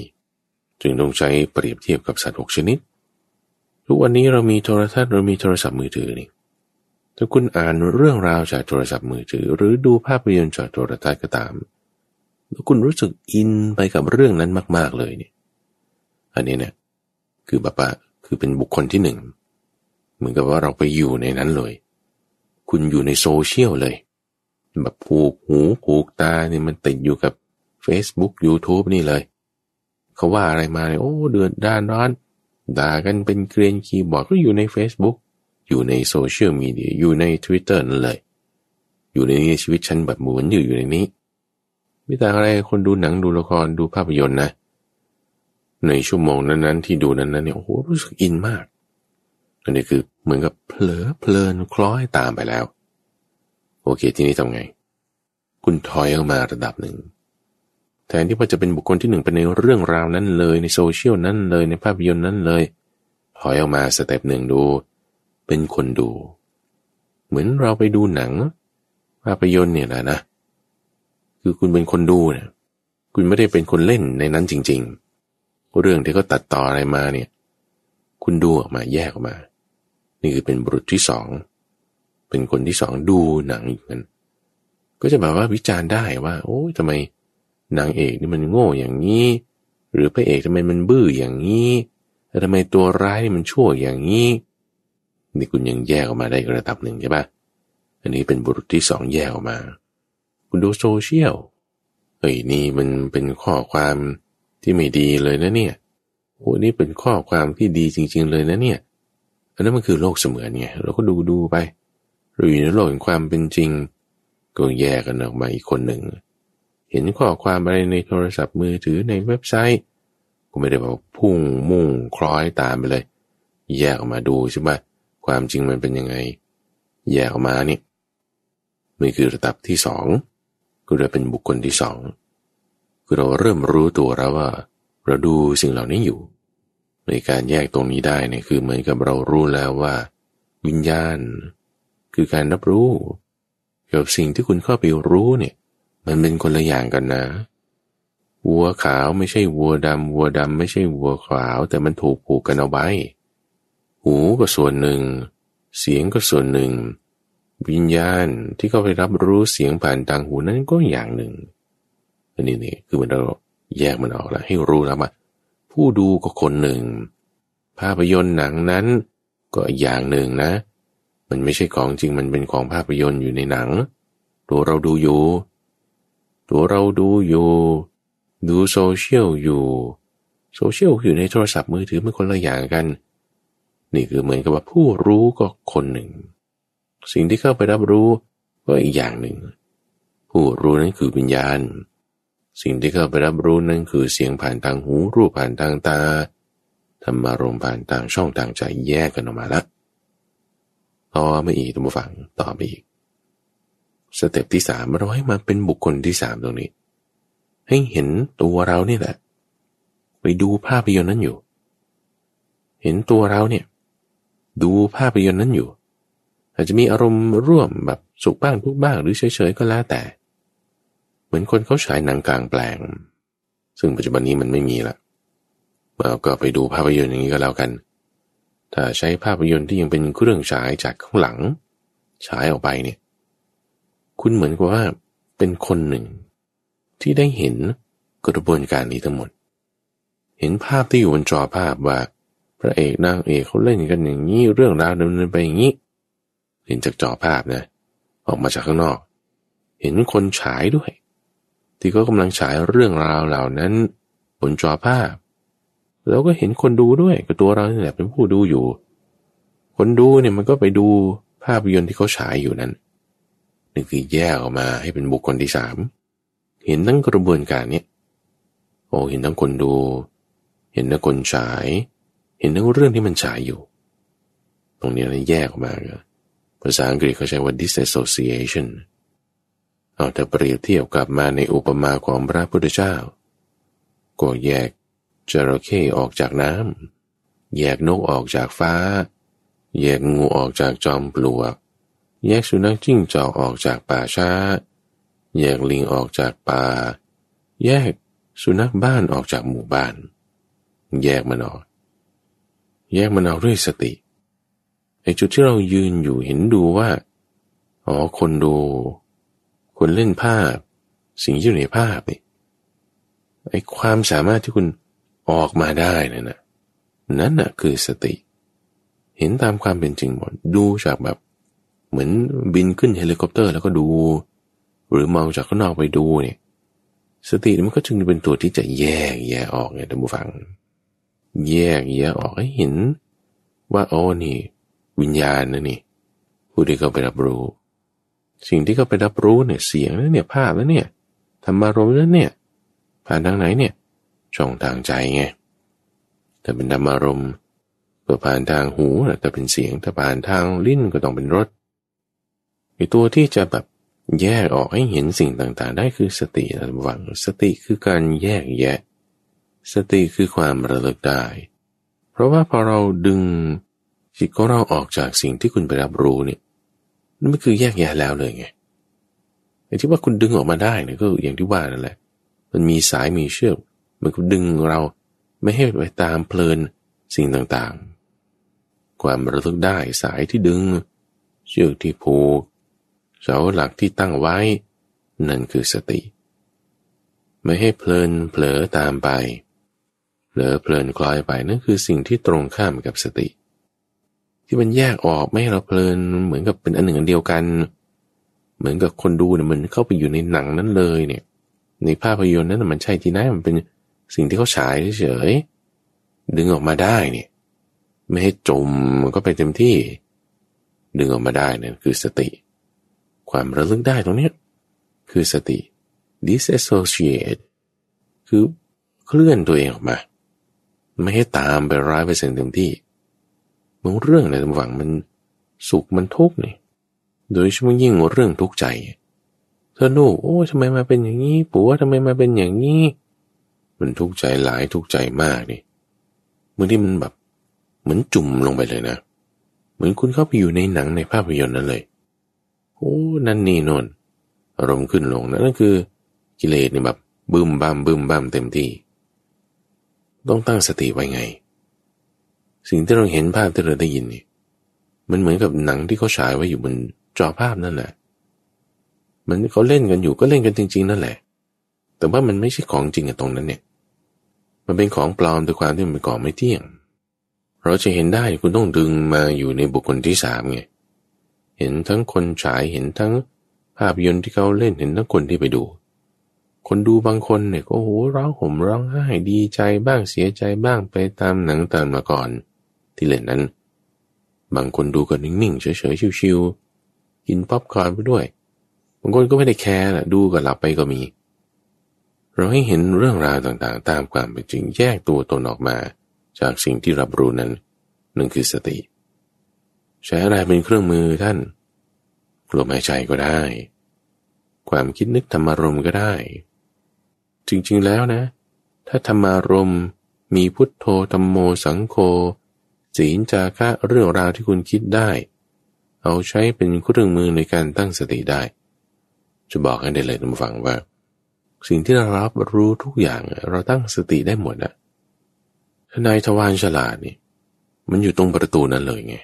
จึงต้องใช้เปรียบเทียบกับสัตว์หกชนิด ทุกวันนี้เรามีโทรทัศน์เรามีโทรศัพท์มือถือนี่ถ้าคุณอ่านเรื่องราวจากโทรศัพท์มือถือ หรือดูภาพยนตร์จากโทรทัศน์ก็ตาม แล้วคุณรู้สึกอินไปกับเรื่องนั้นมาก ๆเลยเนี่ย อันนี้เนี่ยคือแบบว่าคือเป็นบุคคลที่หนึ่งเหมือนกับว่าเราไปอยู่ในนั้นเลย คุณอยู่ในโซเชียลเลย แบบผูกหูผูกตาเนี่ยมันติดอยู่กับ Facebook YouTube นี่เลย เขาว่าอะไรมาเนี่ยโอ้เดือดดาลร้อนด่ากันเป็นเกรียนคีย์บอร์ดก็อยู่ใน Facebook อยู่ใน social media อยู่ใน Twitter นั่นเลย อยู่ในชีวิตฉันแบบเหมือนอยู่อยู่ในนี้ ไม่ต่างอะไรคนดูหนังดูละครดูภาพยนตร์นะ ในชั่วโมงนั้นๆที่ดูนั้นๆเนี่ยโอ้โหรู้สึก in มากอันนี้คือเหมือนกับเผลอเพลินคล้อยตามไปแล้ว โอเคทีนี้ทำไง คุณถอยออกมาระดับหนึ่งแทนที่ว่าจะเป็นบุคคลที่หนึ่งเป็นในเรื่องราวนั้นเลยในโซเชียลนั้นเลยในภาพยนตร์นั้นเลย ถอยออกมา step หนึ่งดู เป็นคนดู เหมือนเราไปดูหนัง ภาพยนตร์เนี่ยนะนะ คือคุณเป็นคนดูเนี่ยคุณไม่ได้เป็นคนเล่นในนั้นจริง ๆ เรื่องที่เขาตัดต่ออะไรมาเนี่ย คุณดูออกมาแยกออกมา นี่คือเป็นบุรุษที่สอง เป็นคนที่สองดูหนังอีกนั้นก็จะแบบว่าวิจารณ์ได้ว่า โอ้ยทำไมนางเอกนี่มันโง่อย่างนี้ หรือพระเอกทำไมมันบื้ออย่างนี้ทำไมตัวร้ายมันชั่วอย่างนี้นี่คุณยังแยกออกมาได้ระดับหนึ่งใช่ปะอันนี้เป็นบุรุษที่สองแยกออกมา คุณดูโซเชียลเฮ้ยนี่มันเป็นข้อความที่ไม่ดีเลยนะเนี่ยโอ้นี่เป็นข้อความที่ดีจริง ๆ เลยนะเนี่ยอันนั้นมันคือโลกเสมือนไงเราก็ดูดูไปเราอยู่ในโลกแห่งความเป็นจริง ก็แยกกันออกมาอีกคนหนึ่ง เห็นข้อความอะไรในโทรศัพท์มือถือในเว็บไซต์ก็ไม่ได้บอกพุ่งมุ่งคล้อยตามไปเลย แยกออกมาดูใช่ไหมความจริงมันเป็นยังไง แยกออกมานี่นี่คือระดับที่สอง ก็เลยเป็นบุคคลที่สองคือเราเริ่มรู้ตัวแล้วว่า เราดูสิ่งเหล่านี้อยู่ ในการแยกตรงนี้ได้เนี่ยคือเหมือนกับเรารู้แล้วว่า วิญญาณ คือการรับรู้กับสิ่งที่คุณเข้าไปรู้เนี่ย มันเป็นคนละอย่างกันนะวัวขาวไม่ใช่วัวดำวัวดำไม่ใช่วัวขาว แต่มันถูกผูกกันเอาไว้หูก็ส่วนหนึ่ง เสียงก็ส่วนหนึ่ง วิญญาณที่เขาไปรับรู้เสียงผ่านทางหูนั้นก็อย่างหนึ่งอันนี้นี่คือมันเราแยกมันออกแล้วให้รู้แล้วว่าผู้ดูก็คนหนึ่ง ภาพยนตร์หนังนั้นก็อย่างหนึ่งนะ มันไม่ใช่ของจริงมันเป็นของภาพยนตร์อยู่ในหนัง ตัวเราดูอยู่ ตัวเราดูอยู่ ดูโซเชียลอยู่โซเชียลอยู่ในโทรศัพท์มือถือมันคนละอย่างกัน นี่คือเหมือนกับว่าผู้รู้ก็คนหนึ่ง สิ่งที่เข้าไปรับรู้ก็อีกอย่างหนึ่ง ผู้รู้นั้นคือวิญญาณ สิ่งที่เข้าไปรับรู้นั้นคือเสียงผ่านทางหูรูปผ่านทางตาธรรมารมผ่านทางช่องทางใจแยกกันออกมาละต่อมาอีกตัวฝังต่อไปอีก สเต็ปที่สามเราให้มาเป็นบุคคลที่สามตรงนี้ ให้เห็นตัวเรานี่แหละ ไปดูภาพยนตร์นั้นอยู่ เห็นตัวเราเนี่ย ดูภาพยนตร์นั้นอยู่ อาจจะมีอารมณ์ร่วมแบบสุขบ้างทุกบ้างหรือเฉยๆก็แล้วแต่ เหมือนคนเขาฉายหนังกลางแปลง ซึ่งปัจจุบันนี้มันไม่มีละเราก็ไปดูภาพยนตร์อย่างนี้ก็แล้วกัน ถ้าใช้ภาพยนตร์ที่ยังเป็นเครื่องฉายจากข้างหลังฉายออกไปเนี่ย คุณเหมือนกับว่าเป็นคนหนึ่ง ที่ได้เห็นกระบวนการนี้ทั้งหมด เห็นภาพที่อยู่บนจอภาพว่าพระเอกนางเอกเขาเล่นกันอย่างนี้เรื่องราวดำเนินไปอย่างนี้ เห็นจากจอภาพนะ ออกมาจากข้างนอก เห็นคนฉายด้วย ที่เขากำลังฉายเรื่องราวเหล่านั้น บนจอภาพ แล้วก็เห็นคนดูด้วยก็ตัวเราเนี่ยเป็นผู้ดูอยู่ คนดูเนี่ยมันก็ไปดูภาพยนตร์ที่เขาฉายอยู่นั้นนี่คือแยกออกมาให้เป็นบุคคลที่สามเห็นทั้งกระบวนการเนี้โอ้เห็นทั้งคนดู เห็นทั้งคนฉาย เห็นทั้งเรื่องที่มันฉายอยู่ ตรงนี้เราแยกออกมาเลย ภาษาอังกฤษเขาใช้ว่า disassociation เอาแต่เปรียบเทียบกลับมาในอุปมาของพระพุทธเจ้า ก็แยกจระเข้ออกจากน้ำแยกนกออกจากฟ้า แยกงูออกจากจอมปลวก แยกสุนัขจิ้งจอกออกจากป่าช้า แยกลิงออกจากป่า แยกสุนัขบ้านออกจากหมู่บ้าน แยกมันออก แยกมันออกด้วยสติ ไอ้จุดที่เรายืนอยู่เห็นดูว่า อ๋อ คนดู คนเล่นภาพ สิ่งที่อยู่ในภาพนี่ไอ้ความสามารถที่คุณออกมาได้นั่นนะนั่นนะคือสติ เห็นตามความเป็นจริงหมด ดูจากแบบ เหมือนบินขึ้นเฮลิคอปเตอร์แล้วก็ดู หรือมองจากข้างนอกไปดูเนี่ย สติมันก็จึงเป็นตัวที่จะแยกแยกออกไงท่านผู้ฟัง แยกแยกออกให้เห็น ว่าโอ้นี่ วิญญาณนะนี่ผู้ที่เขาไปรับรู้ สิ่งที่เขาไปรับรู้เนี่ยเสียงแล้วเนี่ยภาพแล้วเนี่ยธรรมารมณ์แล้วเนี่ยผ่านทางไหนเนี่ยช่องทางใจไงแต่เป็นธรรมารมณ์เพื่อผ่านทางหูแต่เป็นเสียงถ้าผ่านทางลิ้นก็ต้องเป็นรสไอตัวที่จะแบบแยกออกให้เห็นสิ่งต่างๆ ได้คือสติระวังสติคือการแยกแยะ สติคือความระลึกได้ เพราะว่าพอเราดึง จิตของเราออกจากสิ่งที่คุณไปรับรู้เนี่ยนั่นคือแยกแยะแล้วเลยไงไอ้ที่ว่าคุณดึงออกมาได้เนี่ยก็อย่างที่ว่านั่นแหละ มันมีสายมีเชือกมันก็ดึงเราไม่ให้ไปตามเพลินสิ่งต่างๆ ความระลึกได้สายที่ดึง เชือกที่ผูกเสาหลักที่ตั้งไว้ นั่นคือสติ ไม่ให้เพลินเผลอตามไปเผลอเพลินคลอยไปนั่นคือสิ่งที่ตรงข้ามกับสติ ที่มันแยกออกไม่ให้เราเพลินเหมือนกับเป็นอันหนึ่งอันเดียวกัน เหมือนกับคนดูเนี่ยมันเข้าไปอยู่ในหนังนั้นเลยเนี่ย ในภาพยนตร์นั้นมันใช่ที่ไหนมันเป็นสิ่งที่เขาฉายเฉยดึงออกมาได้เนี่ย ไม่ให้จมมันก็ไปเต็มที่ ดึงออกมาได้นั่นคือสติ ความระลึกได้ตรงนี้คือสติ disassociate คือเคลื่อนตัวเองออกมา ไม่ให้ตามไปร้ายไปเซ็นเต็มที่ บางเรื่องในตำฝังมันสุขมันทุกข์นี่ โดยเฉพาะยิ่งเรื่องทุกข์ใจเธอลูกโอ้ทำไมมาเป็นอย่างนี้ผัวทำไมมาเป็นอย่างนี้ มันทุกข์ใจหลายทุกข์ใจมากนี่เมื่อที่มันแบบ เหมือนจุ่มลงไปเลยนะ เหมือนคุณเข้าไปอยู่ในหนังในภาพยนตร์นั้นเลยโอ้นั่นนี่นนอารมณ์ขึ้นลงนั่นคือ กิเลสเนี่ยแบบบึมบ้ามบึมบ้ามเต็มที่ ต้องตั้งสติไว้ไง สิ่งที่เราเห็นภาพที่เราได้ยินนี่มันเหมือนกับหนังที่เขาฉายไว้อยู่บนจอภาพนั่นแหละ มันเขาเล่นกันอยู่ก็เล่นกันจริง ๆ นั่นแหละ แต่ว่ามันไม่ใช่ของจริงอะตรงนั้นเนี่ย มันเป็นของปลอมด้วยความที่มันเป็นของไม่เที่ยง เราจะเห็นได้คุณต้องดึงมาอยู่ในบุคคลที่สามไง เห็นทั้งคนฉายเห็นทั้งภาพยนตร์ที่เขาเล่นเห็นทั้งคนที่ไปดู คนดูบางคนเนี่ยก็โหร้องห่มร้องไห้ดีใจบ้างเสียใจบ้างไปตามหนังตามละคร ที่เล่นนั้น บางคนดูก็นิ่งๆเฉยๆชิวๆกินป๊อปคอร์นไปด้วย บางคนก็ไม่ได้แคร์ละดูก็หลับไปก็มี เราให้เห็นเรื่องราวต่างๆ ตามความเป็นจริงแยกตัวตนออกมา จากสิ่งที่รับรู้นั้นหนั่นคือสติ ใช้อะไรเป็นเครื่องมือท่านลมหายใจก็ได้ ความคิดนึกธรรมารมก็ได้ จริงๆแล้วนะ ถ้าธรรมารมมีพุทโธธรรมโมสังโฆ ศีลจาคะเรื่องราวที่คุณคิดได้ เอาใช้เป็นเครื่องมือในการตั้งสติได้ จะบอกให้ได้เลยท่านฟังว่า สิ่งที่เรารับรู้ทุกอย่างเราตั้งสติได้หมดอะทนายทวารฉลาดนี่ มันอยู่ตรงประตูนั้นเลยไง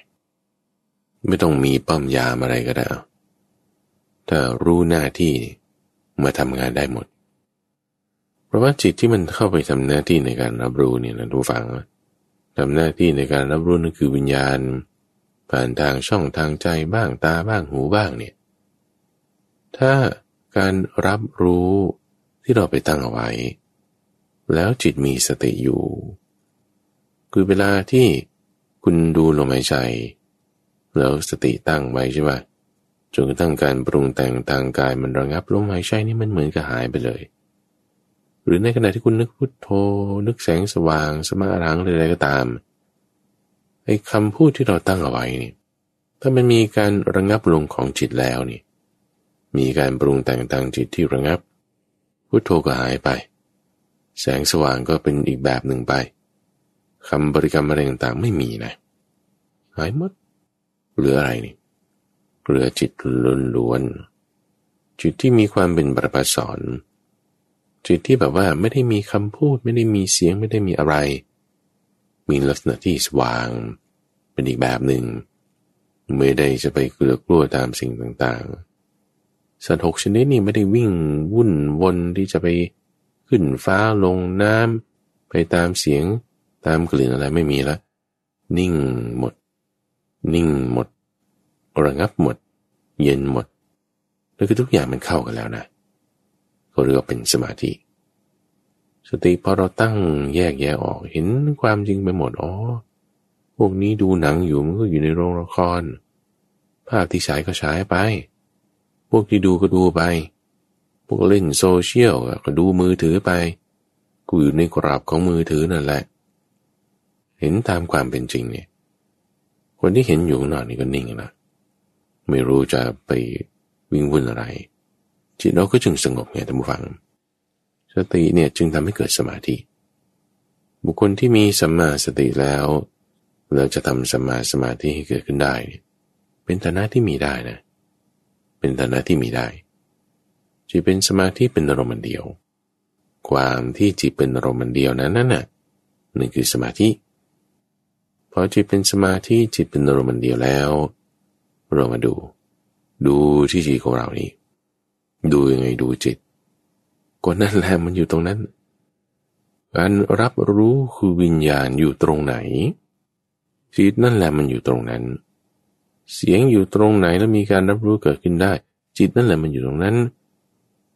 ไม่ต้องมีปั๊มยามอะไรก็ได้ถ้ารู้หน้าที่มาทำงานได้หมด เพราะว่าจิตที่มันเข้าไปทำหน้าที่ในการรับรู้เนี่ยนะทุกฝัง ทำหน้าที่ในการรับรู้นั่นคือวิญญาณ ผ่านทางช่องทางใจบ้างตาบ้างหูบ้างเนี่ยถ้าการรับรู้ที่เราไปตั้งเอาไว้ แล้วจิตมีสติอยู่ คือเวลาที่คุณดูลมหายใจ แล้วสติตั้งไว้ใช่ไหมจนกระทั่งการปรุงแต่งทางกายมันระงับลมหายใจนี่มันเหมือนกับหายไปเลย หรือในขณะที่คุณนึกพุทโธ นึกแสงสว่าง สมารังอะไรก็ตามไอ้คำพูดที่เราตั้งเอาไว้นี่ถ้ามันมีการระงับลงของจิตแล้วนี่ มีการปรุงแต่งทางจิตที่ระงับพุทโธก็หายไป แสงสว่างก็เป็นอีกแบบหนึ่งไปคำบริกรรมอะไรต่างๆไม่มีนะหายหมดเหลืออะไรนี่เหลือจิตล้วนๆจิตที่มีความเป็นประภัสสอน จิตที่แบบว่าไม่ได้มีคำพูด ไม่ได้มีเสียงไม่ได้มีอะไร มีลักษณะที่สว่าง เป็นอีกแบบหนึ่งไม่ได้จะไปเกลือกลัวตามสิ่งต่างๆ สัตว์หกชนิดนี้ไม่ได้วิ่งวุ่นวนที่จะไปขึ้นฟ้าลงน้ำไปตามเสียงตามกลิ่นอะไรไม่มีละ นิ่งหมด นิ่งหมด ระงับหมด เย็นหมดนั่นคือทุกอย่างมันเข้ากันแล้วนะ ก็เรียกว่าเป็นสมาธิ สติพอเราตั้งแยกแยะออกเห็นความจริงไปหมดอ๋อพวกนี้ดูหนังอยู่มันก็อยู่ในโรงละคร ภาพที่ฉายก็ฉายไป พวกที่ดูก็ดูไป พวกเล่นโซเชียลก็ดูมือถือไป กูอยู่ในกรอบของมือถือนั่นแหละ เห็นตามความเป็นจริงเนี่ย คนที่เห็นอยู่หน่อยนี่ก็นิ่งนะไม่รู้จะไปวิ่งวุ่นอะไร จิตเราก็จึงสงบไงท่านผู้ฟัง สติเนี่ยจึงทำให้เกิดสมาธิ บุคคลที่มีสัมมาสติแล้ว เราจะทำสัมมาสมาธิให้เกิดขึ้นได้ เป็นฐานะที่มีได้นะ เป็นฐานะที่มีได้จิตเป็นสมาธิเป็นอารมณ์เดียว ความที่จิตเป็นอารมณ์เดียวนั้นนั่นน่ะนั่นคือสมาธิพอจิตเป็นสมาธิจิตเป็นอารมณ์เดียวแล้ว เรามาดู ดูที่จิตของเรานี่ ดูยังไงดูจิตก็นั่นแหละมันอยู่ตรงนั้น การรับรู้คือวิญญาณอยู่ตรงไหน จิตนั่นแหละมันอยู่ตรงนั้น เสียงอยู่ตรงไหนแล้วมีการรับรู้เกิดขึ้นได้ จิตนั่นแหละมันอยู่ตรงนั้น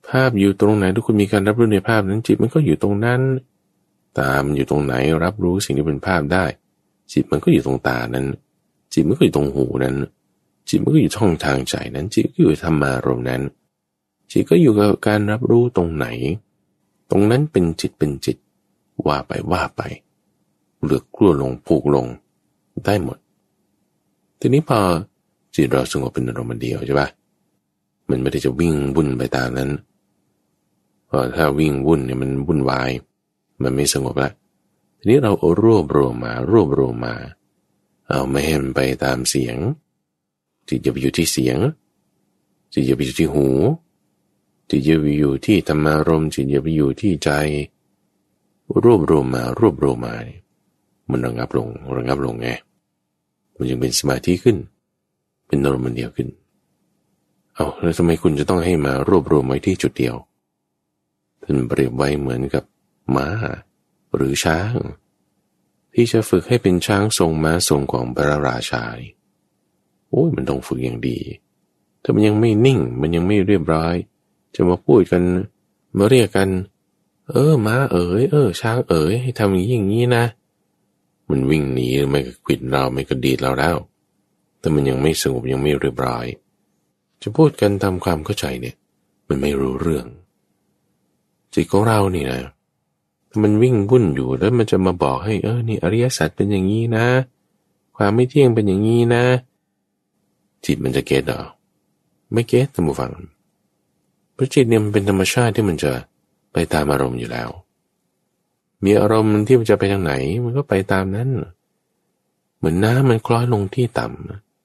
ภาพอยู่ตรงไหนทุกคนมีการรับรู้ในภาพนั้นจิตมันก็อยู่ตรงนั้น ตามอยู่ตรงไหนรับรู้สิ่งที่เป็นภาพได้ จิตมันก็อยู่ตรงตานั้น จิตมันก็อยู่ตรงหูนั้น จิตมันก็อยู่ช่องทางใจนั้น จิตก็อยู่ธรรมารมนั้น จิตก็อยู่กับการรับรู้ตรงไหน ตรงนั้นเป็นจิตเป็นจิต ว่าไปว่าไปเลือกกลัวลงผูกลงได้หมด ทีนี้พอจิตเราสงบเป็นอารมณ์เดียวใช่ปะมันไม่ได้จะวิ่งวุ่นไปตามนั้นเพราะถ้าวิ่งวุ่นเนี่ยมันวุ่นวาย มันไม่สงบละทีนี้เราเอารวบรวมมารวบรวมมา เอาไม่ให้มันไปตามเสียงจิตจะไปอยู่ที่เสียงจิตจะไปอยู่ที่หู จิตจะไปอยู่ที่ธรรมารมจิตจะไปอยู่ที่ใจ รวบรวมมารวบรวมมาเนี่ยมันระงับลงระงับลงไงมันจึงเป็นสมาธิขึ้น เป็นอารมณ์เดียวขึ้น เอาแล้วทำไมคุณจะต้องให้มารวบรวมไว้ที่จุดเดียวท่านเปรียบไว้เหมือนกับม้า หรือช้าง ที่จะฝึกให้เป็นช้างทรงม้าทรงของพระราชาโอ้ยมันต้องฝึกอย่างดี ถ้ามันยังไม่นิ่งมันยังไม่เรียบร้อย จะมาพูดกัน มาเรียกกัน เออมาเอ๋ยเออ ช้างเอ๋ยให้ทำอย่างนี้อย่างนี้นะ มันวิ่งหนีไม่ก็ขิดเราไม่ก็ดีดเราแล้ว แต่มันยังไม่สงบยังไม่เรียบร้อย จะพูดกันทำความเข้าใจเนี่ย มันไม่รู้เรื่อง จิตของเรานี่นะมันวิ่งวุ่นอยู่แล้วมันจะมาบอกให้เออนี่อริยสัจเป็นอย่างนี้นะ ความไม่เที่ยงเป็นอย่างนี้นะ จิตมันจะเก็ตหรอไม่เก็ตท่านผู้ฟัง พระจิตเนี่ยมันเป็นธรรมชาติที่มันจะไปตามอารมณ์อยู่แล้ว มีอารมณ์ที่มันจะไปทางไหน มันก็ไปตามนั้น เหมือนน้ำมันคล้อยลงที่ต่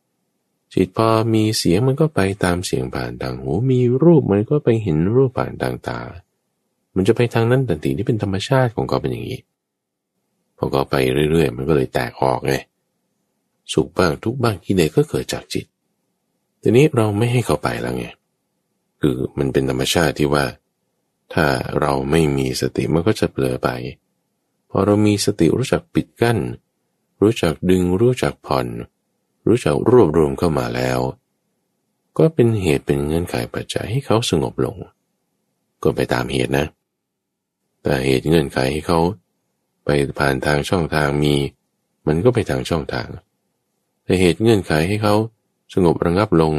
ำจิตพอมีเสียงมันก็ไปตามเสียงผ่านทางหู มีรูปมันก็ไปเห็นรูปผ่านทางตา มันจะไปทางนั้นแต่ตีนี่เป็นธรรมชาติของเขาเป็นอย่างนี้พอก็ไปเรื่อยๆ มันก็เลยแตกออกไงสุขบ้างทุกบ้างที่ใดก็เกิดจากจิต ทีนี้เราไม่ให้เขาไปแล้วไง คือมันเป็นธรรมชาติที่ว่า ถ้าเราไม่มีสติมันก็จะเปลือไป พอเรามีสติรู้จักปิดกั้น รู้จักดึงรู้จักผ่อน รู้จักรวบรวมเข้ามาแล้ว ก็เป็นเหตุเป็นเงื่อนไขปัจจัยให้เขาสงบลง ก็ไปตามเหตุนะ แต่เหตุเงื่อนไขให้เขา ไปผ่านทางช่องทางมี มันก็ไปทางช่องทางแต่เหตุเงื่อนไขให้เขาสงบระงับลง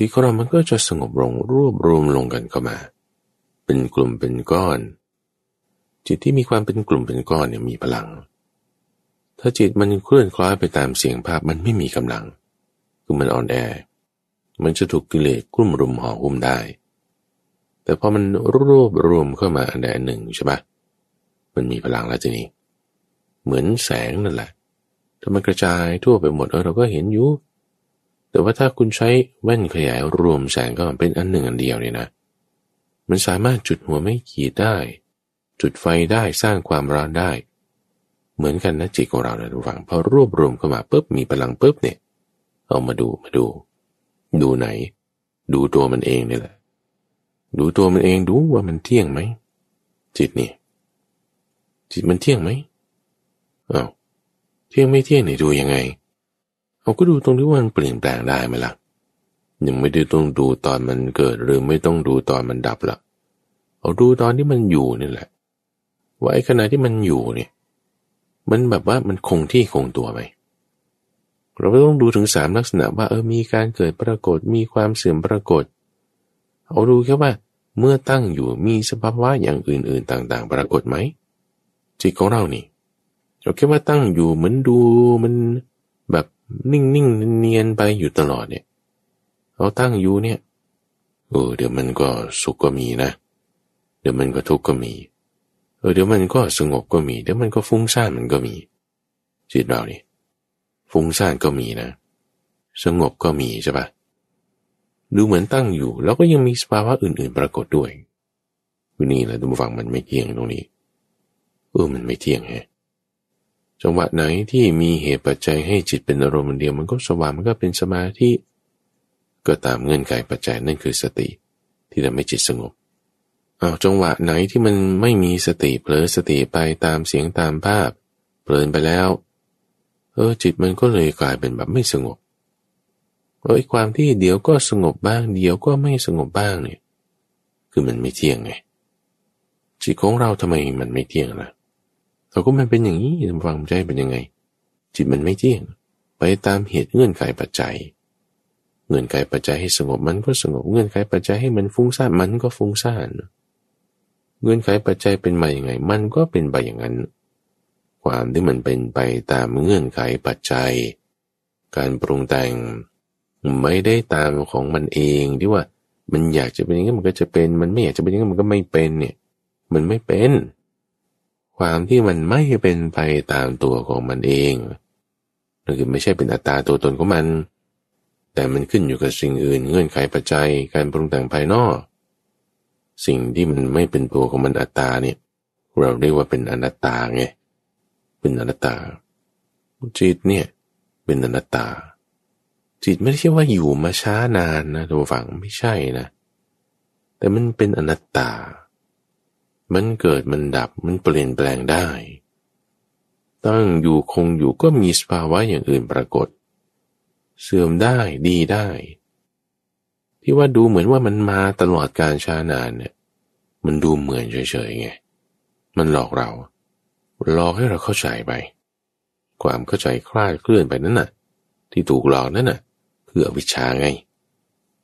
ที่ของเรามันก็จะสงบลงรวบรวมลงกันเข้ามา เป็นกลุ่มเป็นก้อน จิตที่มีความเป็นกลุ่มเป็นก้อนเนี่ยมีพลัง ถ้าจิตมันเคลื่อนคล้อยไปตามเสียงภาพมันไม่มีกำลัง คือมันอ่อนแอ มันจะถูกกิเลสกลุ่มรุมห่อหุ้มได้ แต่พอมันรวบรวมเข้ามาอันใดอันหนึ่งใช่ปะมันมีพลังแล้วทีนี้ เหมือนแสงนั่นแหละถ้ามันกระจายทั่วไปหมดเออเราก็เห็นอยู่ แต่ว่าถ้าคุณใช้แว่นขยายรวมแสงก็เป็นอันหนึ่งอันเดียวเนี่ยนะ มันสามารถจุดหัวไม่ขีดได้ จุดไฟได้สร้างความร้อนได้ เหมือนกันนะจิตของเรานะทุกฝังพอรวบรวมเข้ามาปุ๊บมีพลังปุ๊บเนี่ย เอามาดูมาดู ดูไหน ดูตัวมันเองนี่แหละ ดูตัวมันเองดูว่ามันเที่ยงไหมจิตนี่จิตมันเที่ยงไหมอา้าวเที่ยงไม่เที่ยงเนี่ยดูยังไง เอาก็ดูตรงที่ว่ามันเปลี่ยนแปลงได้ไหมละ่ะ ยังไม่ได้ต้องดูตอนมันเกิดหรือไม่ต้องดูตอนมันดับละเอาดูตอนที่มันอยู่นี่แหละ ว่าไอ้ขณะที่มันอยู่เนี่ยมันแบบว่ามันคงที่คงตัวไหมเราไม่ต้องดูถึงสามลักษณะว่าเออมีการเกิดปรากฏมีความเสื่อมปรากฏ เอาดูแค่ว่าเมื่อตั้งอยู่มีสภาวะอย่างอื่น ๆ ต่าง ๆ ปรากฏไหมจิตของเรานี่เราแค่ว่าตั้งอยู่เหมือนดูมัน แบบนิ่งๆเนียนไปอยู่ตลอดเนี่ยเราตั้งอยู่เนี่ยเออเดี๋ยวมันก็สุขก็มีนะ เดี๋ยวมันก็ทุกข์ก็มี เออเดี๋ยวมันก็สงบก็มี เดี๋ยวมันก็ฟุ้งซ่านมันก็มีจิตเรานี่ฟุ้งซ่านก็มีนะ สงบก็มีใช่ปะดูเหมือนตั้งอยู่ แล้วก็ยังมีสภาวะอื่น ๆ ปรากฏด้วยนี่แหละทุกฝั่งมันไม่เที่ยงตรงนี้ เออมันไม่เที่ยงแฮะ จังหวะไหนที่มีเหตุปัจจัยให้จิตเป็นอารมณ์เดียว มันก็สว่างมันก็เป็นสมาธิก็ตามเงื่อนไขปัจจัยนั่นคือสติ ที่ทำให้จิตสงบเอาจังหวะไหนที่มันไม่มีสติเผลอสติไปตามเสียงตามภาพเปลินไปแล้ว เออจิตมันก็เลยกลายเป็นแบบไม่สงบเออความที่เดี๋ยวก็สงบบ้าง เดี๋ยวก็ไม่สงบบ้างเนี่ย คือมันไม่เที่ยงไงจิตของเราทำไมมันไม่เที่ยงล่ะ เราก็มันเป็นอย่างนี้ฟังใจเป็นยังไง จิตมันไม่เที่ยง ไปตามเหตุเงื่อนไขปัจจัย เงื่อนไขปัจจัยให้สงบมันก็สงบ เงื่อนไขปัจจัยให้มันฟุ้งซ่านมันก็ฟุ้งซ่านเงื่อนไขปัจจัยเป็นมาอย่างไง มันก็เป็นไปอย่างนั้น ความที่มันเป็นไปตามเงื่อนไขปัจจัย การปรุงแต่งไม่ได้ตามของมันเองที่ว่ามันอยากจะเป็นอย่างนี้มันก็จะเป็น มันไม่อยากจะเป็นอย่างนี้มันก็ไม่เป็นเนี่ย มันไม่เป็น ความที่มันไม่เป็นไปตามตัวของมันเองนั่นคือไม่ใช่เป็นอัตตาตัวตนของมัน แต่มันขึ้นอยู่กับสิ่งอื่นเงื่อนไขปัจจัยการปรุงแต่งภายนอก สิ่งที่มันไม่เป็นตัวของมันอัตตาเนี่ยเราเรียกว่าเป็นอนัตตาไงเป็นอนัตตา จิตเนี่ยเป็นอนัตตา จิตไม่ใช่ว่าอยู่มาช้านานนะทุกฝังไม่ใช่นะ แต่มันเป็นอนัตตา มันเกิดมันดับมันเปลี่ยนแปลงได้ ตั้งอยู่คงอยู่ก็มีสภาวะอย่างอื่นปรากฏ เสื่อมได้ดีได้ ที่ว่าดูเหมือนว่ามันมาตลอดการช้านานเนี่ย มันดูเหมือนเฉยๆไงมันหลอกเราหลอกให้เราเข้าใจไป ความเข้าใจคลาดเคลื่อนไปนั่นน่ะ ที่ถูกหลอกนั่นน่ะ คืออวิชชาไง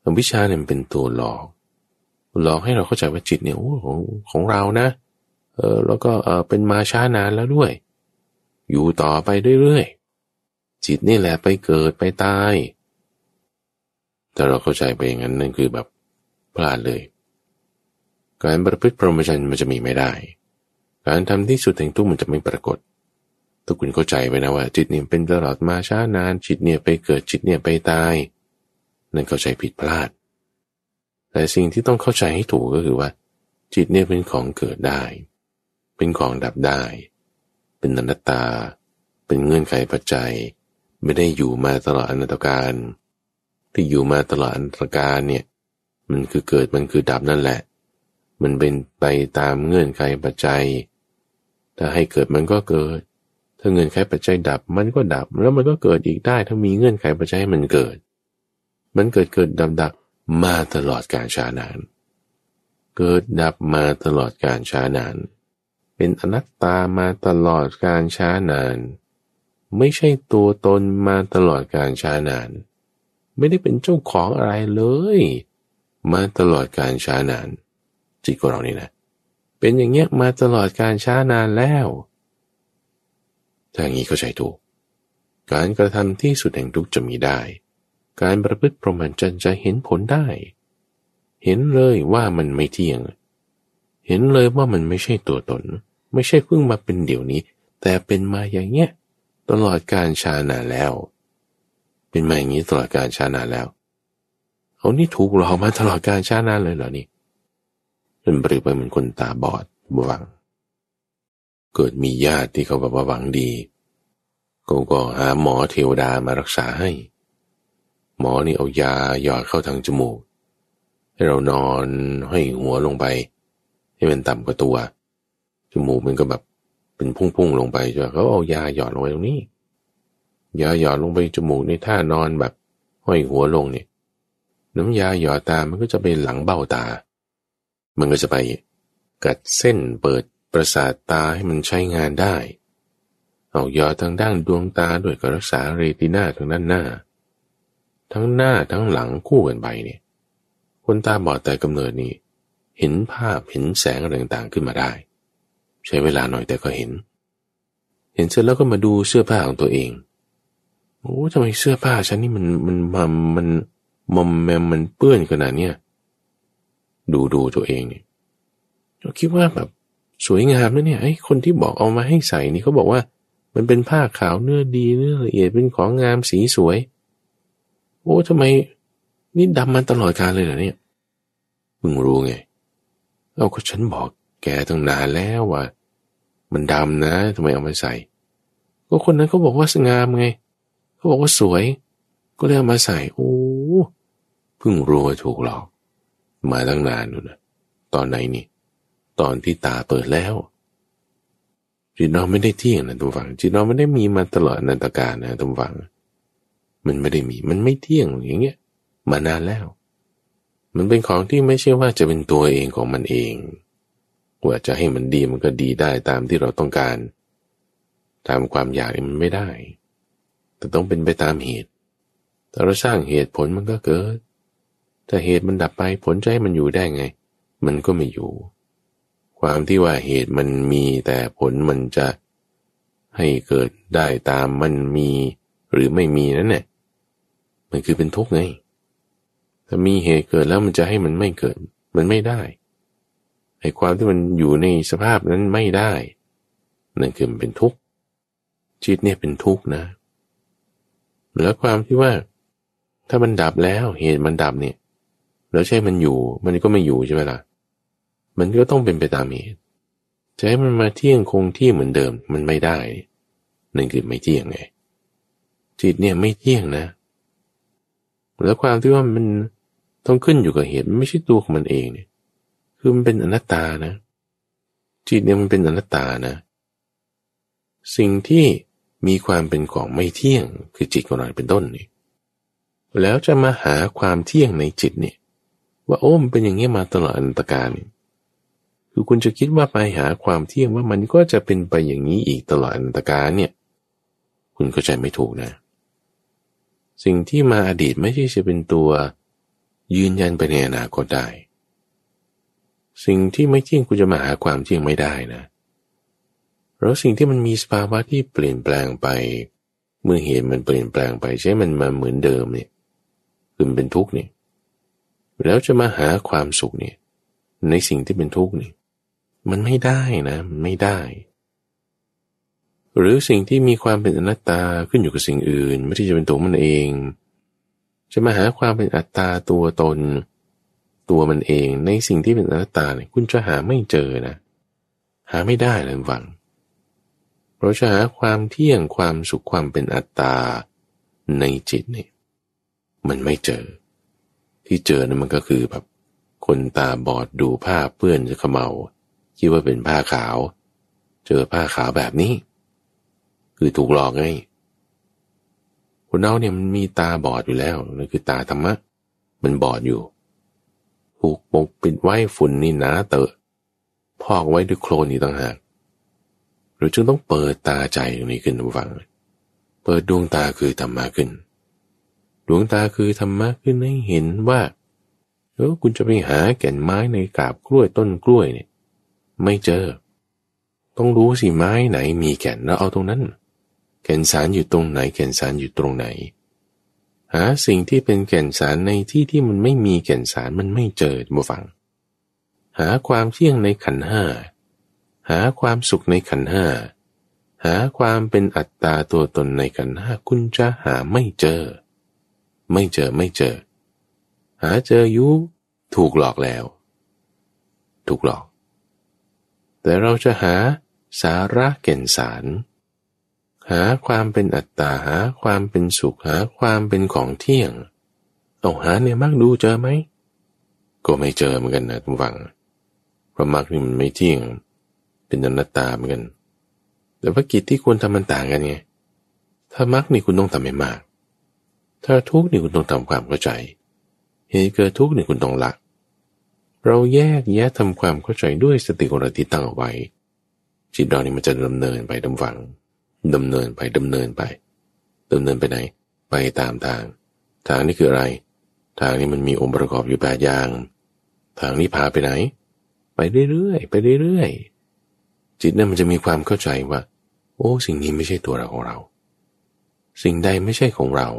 อวิชชาเนี่ยเป็นตัวหลอก หลอกให้เราเข้าใจว่าจิตเนี่ยโอ้ของของเรานะเออแล้วก็เออเป็นมาช้านานแล้วด้วย อยู่ต่อไปเรื่อยๆจิตนี่แหละไปเกิดไปตาย แต่เราเข้าใจไปอย่างนั้นนั่นคือแบบพลาดเลย การประพฤติพรหมจรรย์มันจะมีไม่ได้ การทำที่สุดแห่งทุกมันจะไม่ปรากฏถ้าคุณเข้าใจไว้นะว่า จิตเนี่ยเป็นตลอดมาช้านาน จิตเนี่ยไปเกิดจิตเนี่ยไปตาย นั่นเข้าใจผิดพลาด แต่สิ่งที่ต้องเข้าใจให้ถูกก็คือว่า จิตเนี่ยเป็นของเกิดได้ เป็นของดับได้ เป็นอนัตตา เป็นเงื่อนไขปัจจัย ไม่ได้อยู่มาตลอดอนัตการ ที่อยู่มาตลอดอนัตการเนี่ยมันคือเกิดมันคือดับนั่นแหละ มันเป็นไปตามเงื่อนไขปัจจัย ถ้าให้เกิดมันก็เกิด ถ้าเงื่อนไขปัจจัยดับมันก็ดับ แล้วมันก็เกิดอีกได้ ถ้ามีเงื่อนไขปัจจัยให้มันเกิด มันเกิดเกิดดับดับ มาตลอดการชานาน เกิดดับมาตลอดการช้านาน เป็นอนัตตามาตลอดการช้านาน ไม่ใช่ตัวตนมาตลอดการช้านาน ไม่ได้เป็นเจ้าของอะไรเลย มาตลอดการช้านาน จิตของเรานี่นะ เป็นอย่างเงี้ยมาตลอดการช้านานแล้วถ้าอย่างนี้เข้าใจถูกการกระทำที่สุดแห่งทุกจะมีได้ การประพฤติพรหมจรรย์จะเห็นผลได้ เห็นเลยว่ามันไม่เที่ยง เห็นเลยว่ามันไม่ใช่ตัวตน ไม่ใช่เพิ่งมาเป็นเดี๋ยวนี้ แต่เป็นมาอย่างเงี้ยตลอดการชานาแล้ว เป็นมาอย่างนี้ตลอดการชานาแล้วเอานี่ถูกหลอกมาตลอดการชานาเลยเหรอนี่เป็นปรีไปเหมือนคนตาบอดบวัง เกิดมีญาติที่เขาแบบว่าหวังดีก็ก็หาหมอเทวดามารักษาให้ หมอนี่เอายาหยอดเข้าทางจมูก ให้เรานอนห้อยหัวลงไป ให้มันต่ำกว่าตัว จมูกมันก็แบบเป็นพุ่งๆลงไปจ้ะเขาเอายาหยอดลงไปตรงนี้ ยาหยอดลงไปจมูกในท่านอนแบบห้อยหัวลงเนี่ย น้ำยาหยอดตา มันก็จะไปหลังเบ้าตา มันก็จะไปกัดเส้นเปิดประสาทตาให้มันใช้งานได้ เอายอดทางด้านดวงตาด้วยการรักษาเรติน่าทางด้านหน้า ทั้งหน้าทั้งหลังคู่กันไปเนี่ยคนตาบอดแต่กำเนิดนี้เห็นภาพเห็นแสงอะไรต่างๆขึ้นมาได้ ใช้เวลาหน่อยแต่ก็เห็น เห็นเสร็จแล้วก็มาดูเสื้อผ้าของตัวเองโอ้ทำไมเสื้อผ้าฉันนี่มันมันมันมันมอมแมมมันเปื้อนขนาดเนี้ยดูดูตัวเองเนี่ยเราคิดว่าแบบสวยงามนะเนี่ยไอ้คนที่บอกเอามาให้ใส่นี่เขาบอกว่า มันเป็นผ้าขาวเนื้อดีเนื้อละเอียดเป็นของงามสีสวย โอ้ทำไม นี่ดำมาตลอดกาลเลยเหรอเนี่ยมึงรู้ไงเอาก็ฉันบอกแกตั้งนานแล้วว่า มันดำนะทำไมเอามาใส่ ก็คนนั้นเขาบอกว่าสงามไงเขาบอกว่าสวย ก็เลยเอามาใส่ โอ้เพิ่งรู้ว่าถูกหลอก มาตั้งนานนู่นนะตอนไหนนี่ ตอนที่ตาเปิดแล้วจิตเราไม่ได้เที่ยงนะทุกฝังจิตเราไม่ได้มีมาตลอดนันตการนะทุกฝัง มันไม่ได้มี มันไม่เที่ยงอย่างเงี้ย มานานแล้ว มันเป็นของที่ไม่ใช่ว่าจะเป็นตัวเองของมันเองว่าจะให้มันดีมันก็ดีได้ตามที่เราต้องการ ตามความอยากมันไม่ได้ แต่ต้องเป็นไปตามเหตุถ้าเราสร้างเหตุผลมันก็เกิดถ้าเหตุมันดับไปผลจะใจมันอยู่ได้ไง มันก็ไม่อยู่ ความที่ว่าเหตุมันมีแต่ผลมันจะให้เกิดได้ตามมันมีหรือไม่มีนั่นแหละ มันคือเป็นทุกข์ไงถ้ามีเหตุเกิดแล้วมันจะให้มันไม่เกิด มันไม่ได้ไอ้ความที่มันอยู่ในสภาพนั้นไม่ได้ นั่นคือมันเป็นทุกข์จิตเนี่ยเป็นทุกข์นะ แล้วความที่ว่า ถ้ามันดับแล้วเหตุมันดับเนี่ย แล้วใช่มันอยู่ มันก็ไม่อยู่ใช่ไหมล่ะมันก็ต้องเป็นไปตามเหตุจะให้มันมาเที่ยงคงที่เหมือนเดิมมันไม่ได้นั่นคือไม่เที่ยงไงจิตเนี่ยไม่เที่ยงนะ แล้วความที่ว่ามันต้องขึ้นอยู่กับเหตุมันไม่ใช่ตัวของมันเองเนี่ย คือมันเป็นอนัตตานะ จิตเนี่ยมันเป็นอนัตตานะ สิ่งที่มีความเป็นของไม่เที่ยง คือจิตของเราเป็นต้นนี่แล้วจะมาหาความเที่ยงในจิตเนี่ย ว่าโอ้มันเป็นอย่างนี้มาตลอดอนัตการเนี่ยคือคุณจะคิดว่าไปหาความเที่ยงว่ามันก็จะเป็นไปอย่างนี้อีกตลอดอนันตการเนี่ย คุณก็ใจไม่ถูกนะ สิ่งที่มาอดีตไม่ใช่จะเป็นตัว ยืนยันไปในอนาคตได้ สิ่งที่ไม่เที่ยงคุณจะมาหาความเที่ยงไม่ได้นะเพราะสิ่งที่มันมีสภาวะที่เปลี่ยนแปลงไป เมื่อเหตุมันเปลี่ยนแปลงไปใช่มันมาเหมือนเดิมเนี่ยคือมันเป็นทุกข์เนี่ยแล้วจะมาหาความสุขเนี่ยในสิ่งที่เป็นทุกข์นี่มันไม่ได้นะ ไม่ได้ หรือสิ่งที่มีความเป็นอนัตตาขึ้นอยู่กับสิ่งอื่น ไม่ใช่จะเป็นตัวมันเอง จะมาหาความเป็นอัตตาตัวตน ตัวมันเองในสิ่งที่เป็นอนัตตาเนี่ยคุณจะหาไม่เจอนะ หาไม่ได้เลยวังเราจะหาความเที่ยงความสุขความเป็นอัตตาในจิตเนี่ยมันไม่เจอ ที่เจอนั่นมันก็คือแบบคนตาบอดดูผ้าเปื้อนจะขมเมาคิดว่าเป็นผ้าขาว เจอผ้าขาวแบบนี้ คือถูกหลอกไงคนเราเนี่ยมันมีตาบอดอยู่แล้วนั่นคือตาธรรมะ มันบอดอยู่ผูกปกปิดไว้ฝุ่นนี่หนาเตอะพอกไว้ด้วยโคลนนี่ต่างหากเราจึงต้องเปิดตาใจตรงนี้ขึ้นฟัง เปิดดวงตาคือธรรมะขึ้น ดวงตาคือธรรมะขึ้นให้เห็นว่าเออคุณจะไปหาแก่นไม้ในกาบกล้วยต้นกล้วยเนี่ย ไม่เจอ ต้องรู้สิไม้ไหนมีแก่นแล้วเอาตรงนั้น แก่นสารอยู่ตรงไหน แก่นสารอยู่ตรงไหน หาสิ่งที่เป็นแก่นสารในที่ที่มันไม่มีแก่นสารมันไม่เจอมาฟัง หาความเที่ยงในขันห้าหาความสุขในขันห้าหาความเป็นอัตตาตัวตนในขันห้าคุณจะหาไม่เจอ ไม่เจอไม่เจอ หาเจอยุถูกหลอกแล้ว ถูกหลอก แต่เราจะหาสาระเก่นสาร หาความเป็นอัตตาหาความเป็นสุขหาความเป็นของเที่ยงเอาหาเนี่ยมักดูเจอไหมก็ไม่เจอเหมือนกันนะทุกฝังเพราะมักนี่มันไม่เที่ยง เป็นอนัตตาเหมือนกัน แต่ว่ากิจที่ควรทำมันต่างกันไงถ้ามักนี่คุณต้องทำให้มาก ถ้าทุกนี่คุณต้องทำความเข้าใจเหตุเกิดทุกนี่คุณต้องละเราแยกแยะทำความเข้าใจด้วยสติของเราที่ตั้งเอาไว้จิตเรานี่มันจะดำเนินไปดำฝัง ดำเนินไปดำเนินไปดำเนินไปไหน ไปตามทาง ทางนี้คืออะไร ทางนี้มันมีองค์ประกอบอยู่แปดอย่าง ทางนี้พาไปไหน ไปเรื่อยๆไปเรื่อยๆจิตนั้นมันจะมีความเข้าใจว่า โอ้สิ่งนี้ไม่ใช่ตัวเราของเรา สิ่งใดไม่ใช่ของเรา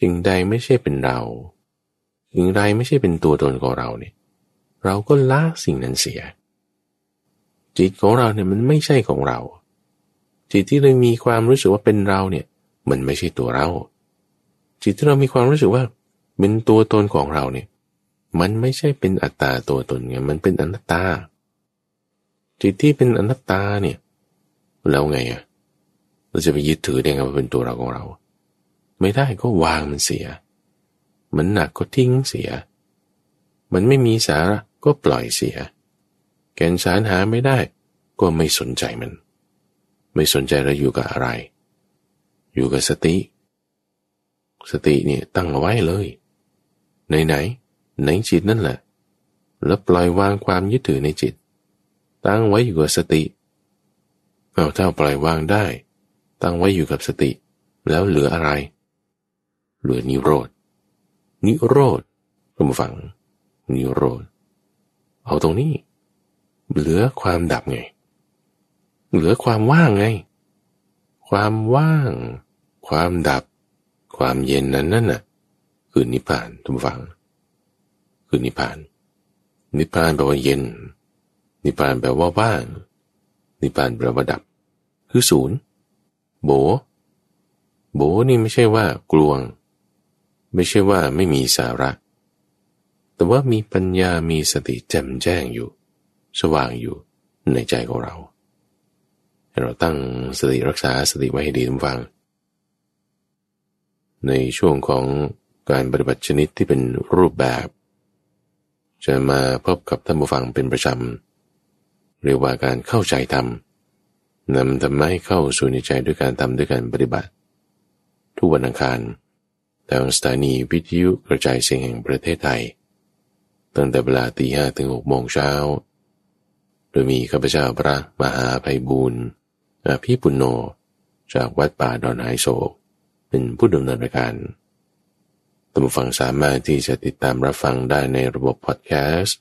สิ่งใดไม่ใช่เป็นเรา สิ่งใดไม่ใช่เป็นตัวตนของเราเนี่ย เราก็ละสิ่งนั้นเสีย จิตของเราเนี่ยมันไม่ใช่ของเรา จิตที่เรามีความรู้สึกว่าเป็นเราเนี่ย มันไม่ใช่ตัวเรา จิตที่เรามีความรู้สึกว่า เป็นตัวตนของเราเนี่ย มันไม่ใช่เป็นอัตตาตัวตนไงมันเป็นอนัตตา จิตที่เป็นอนัตตาเนี่ย แล้วไงอะเราจะไปยึดถือได้ไงว่าเป็นตัวเราของเรา ไม่ได้ก็วางมันเสีย มันหนักก็ทิ้งเสีย มันไม่มีสาระก็ปล่อยเสีย แกนสารหาไม่ได้ก็ไม่สนใจมัน ไม่สนใจเราอยู่กับอะไร อยู่กับสติ สติเนี่ยตั้งเอาไว้เลย ไหนไหนในจิตนั่นแหละ แล้วปล่อยวางความยึดถือในจิต ตั้งไว้อยู่กับสติเอาถ้าปล่อยวางได้ ตั้งไว้อยู่กับสติ แล้วเหลืออะไร เหลือนิโรธนิโรธคุณฟังนิโรธเอาตรงนี้ เหลือความดับไง เหลือความว่างไง ความว่าง ความดับ ความเย็นนั้นนั่นน่ะ คือนิพพานทุกฝัง คือนิพพาน นิพพานแปลว่าเย็น นิพพานแปลว่าว่าง นิพพานแปลว่าดับ คือศูนย์ โบ โบนี่ไม่ใช่ว่ากลวง ไม่ใช่ว่าไม่มีสาระ แต่ว่ามีปัญญามีสติแจ่มแจ้งอยู่ สว่างอยู่ในใจของเรา เราตั้งสติรักษาสติไว้ให้ดีทุกฝัง ในช่วงของการปฏิบัติชนิดที่เป็นรูปแบบ จะมาพบกับท่านผู้ฟังเป็นประจำเรียกว่าการเข้าใจธรรมนำธรรมะให้เข้าสู่ในใจด้วยการทำด้วยการปฏิบัติ ทุกวันอังคารทางสถานีวิทยุกระจายเสียงแห่งประเทศไทย ตั้งแต่เวลาตีห้ถึงหกโมงเช้า โดยมีข้าพเจ้าพระมหาไพบูรณ์ อภิปุโนจากวัดป่าดอนไฮโศกเป็นผู้ดำเนินรายการท่านผู้ฟังสามารถที่จะติดตามรับฟังได้ในระบบพอดแคสต์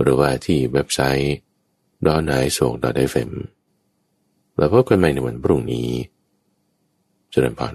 หรือว่าที่เว็บไซต์ดอนหายโศก dot FM แล้วพบกันใหม่ในวันพรุ่งนี้เจริญพร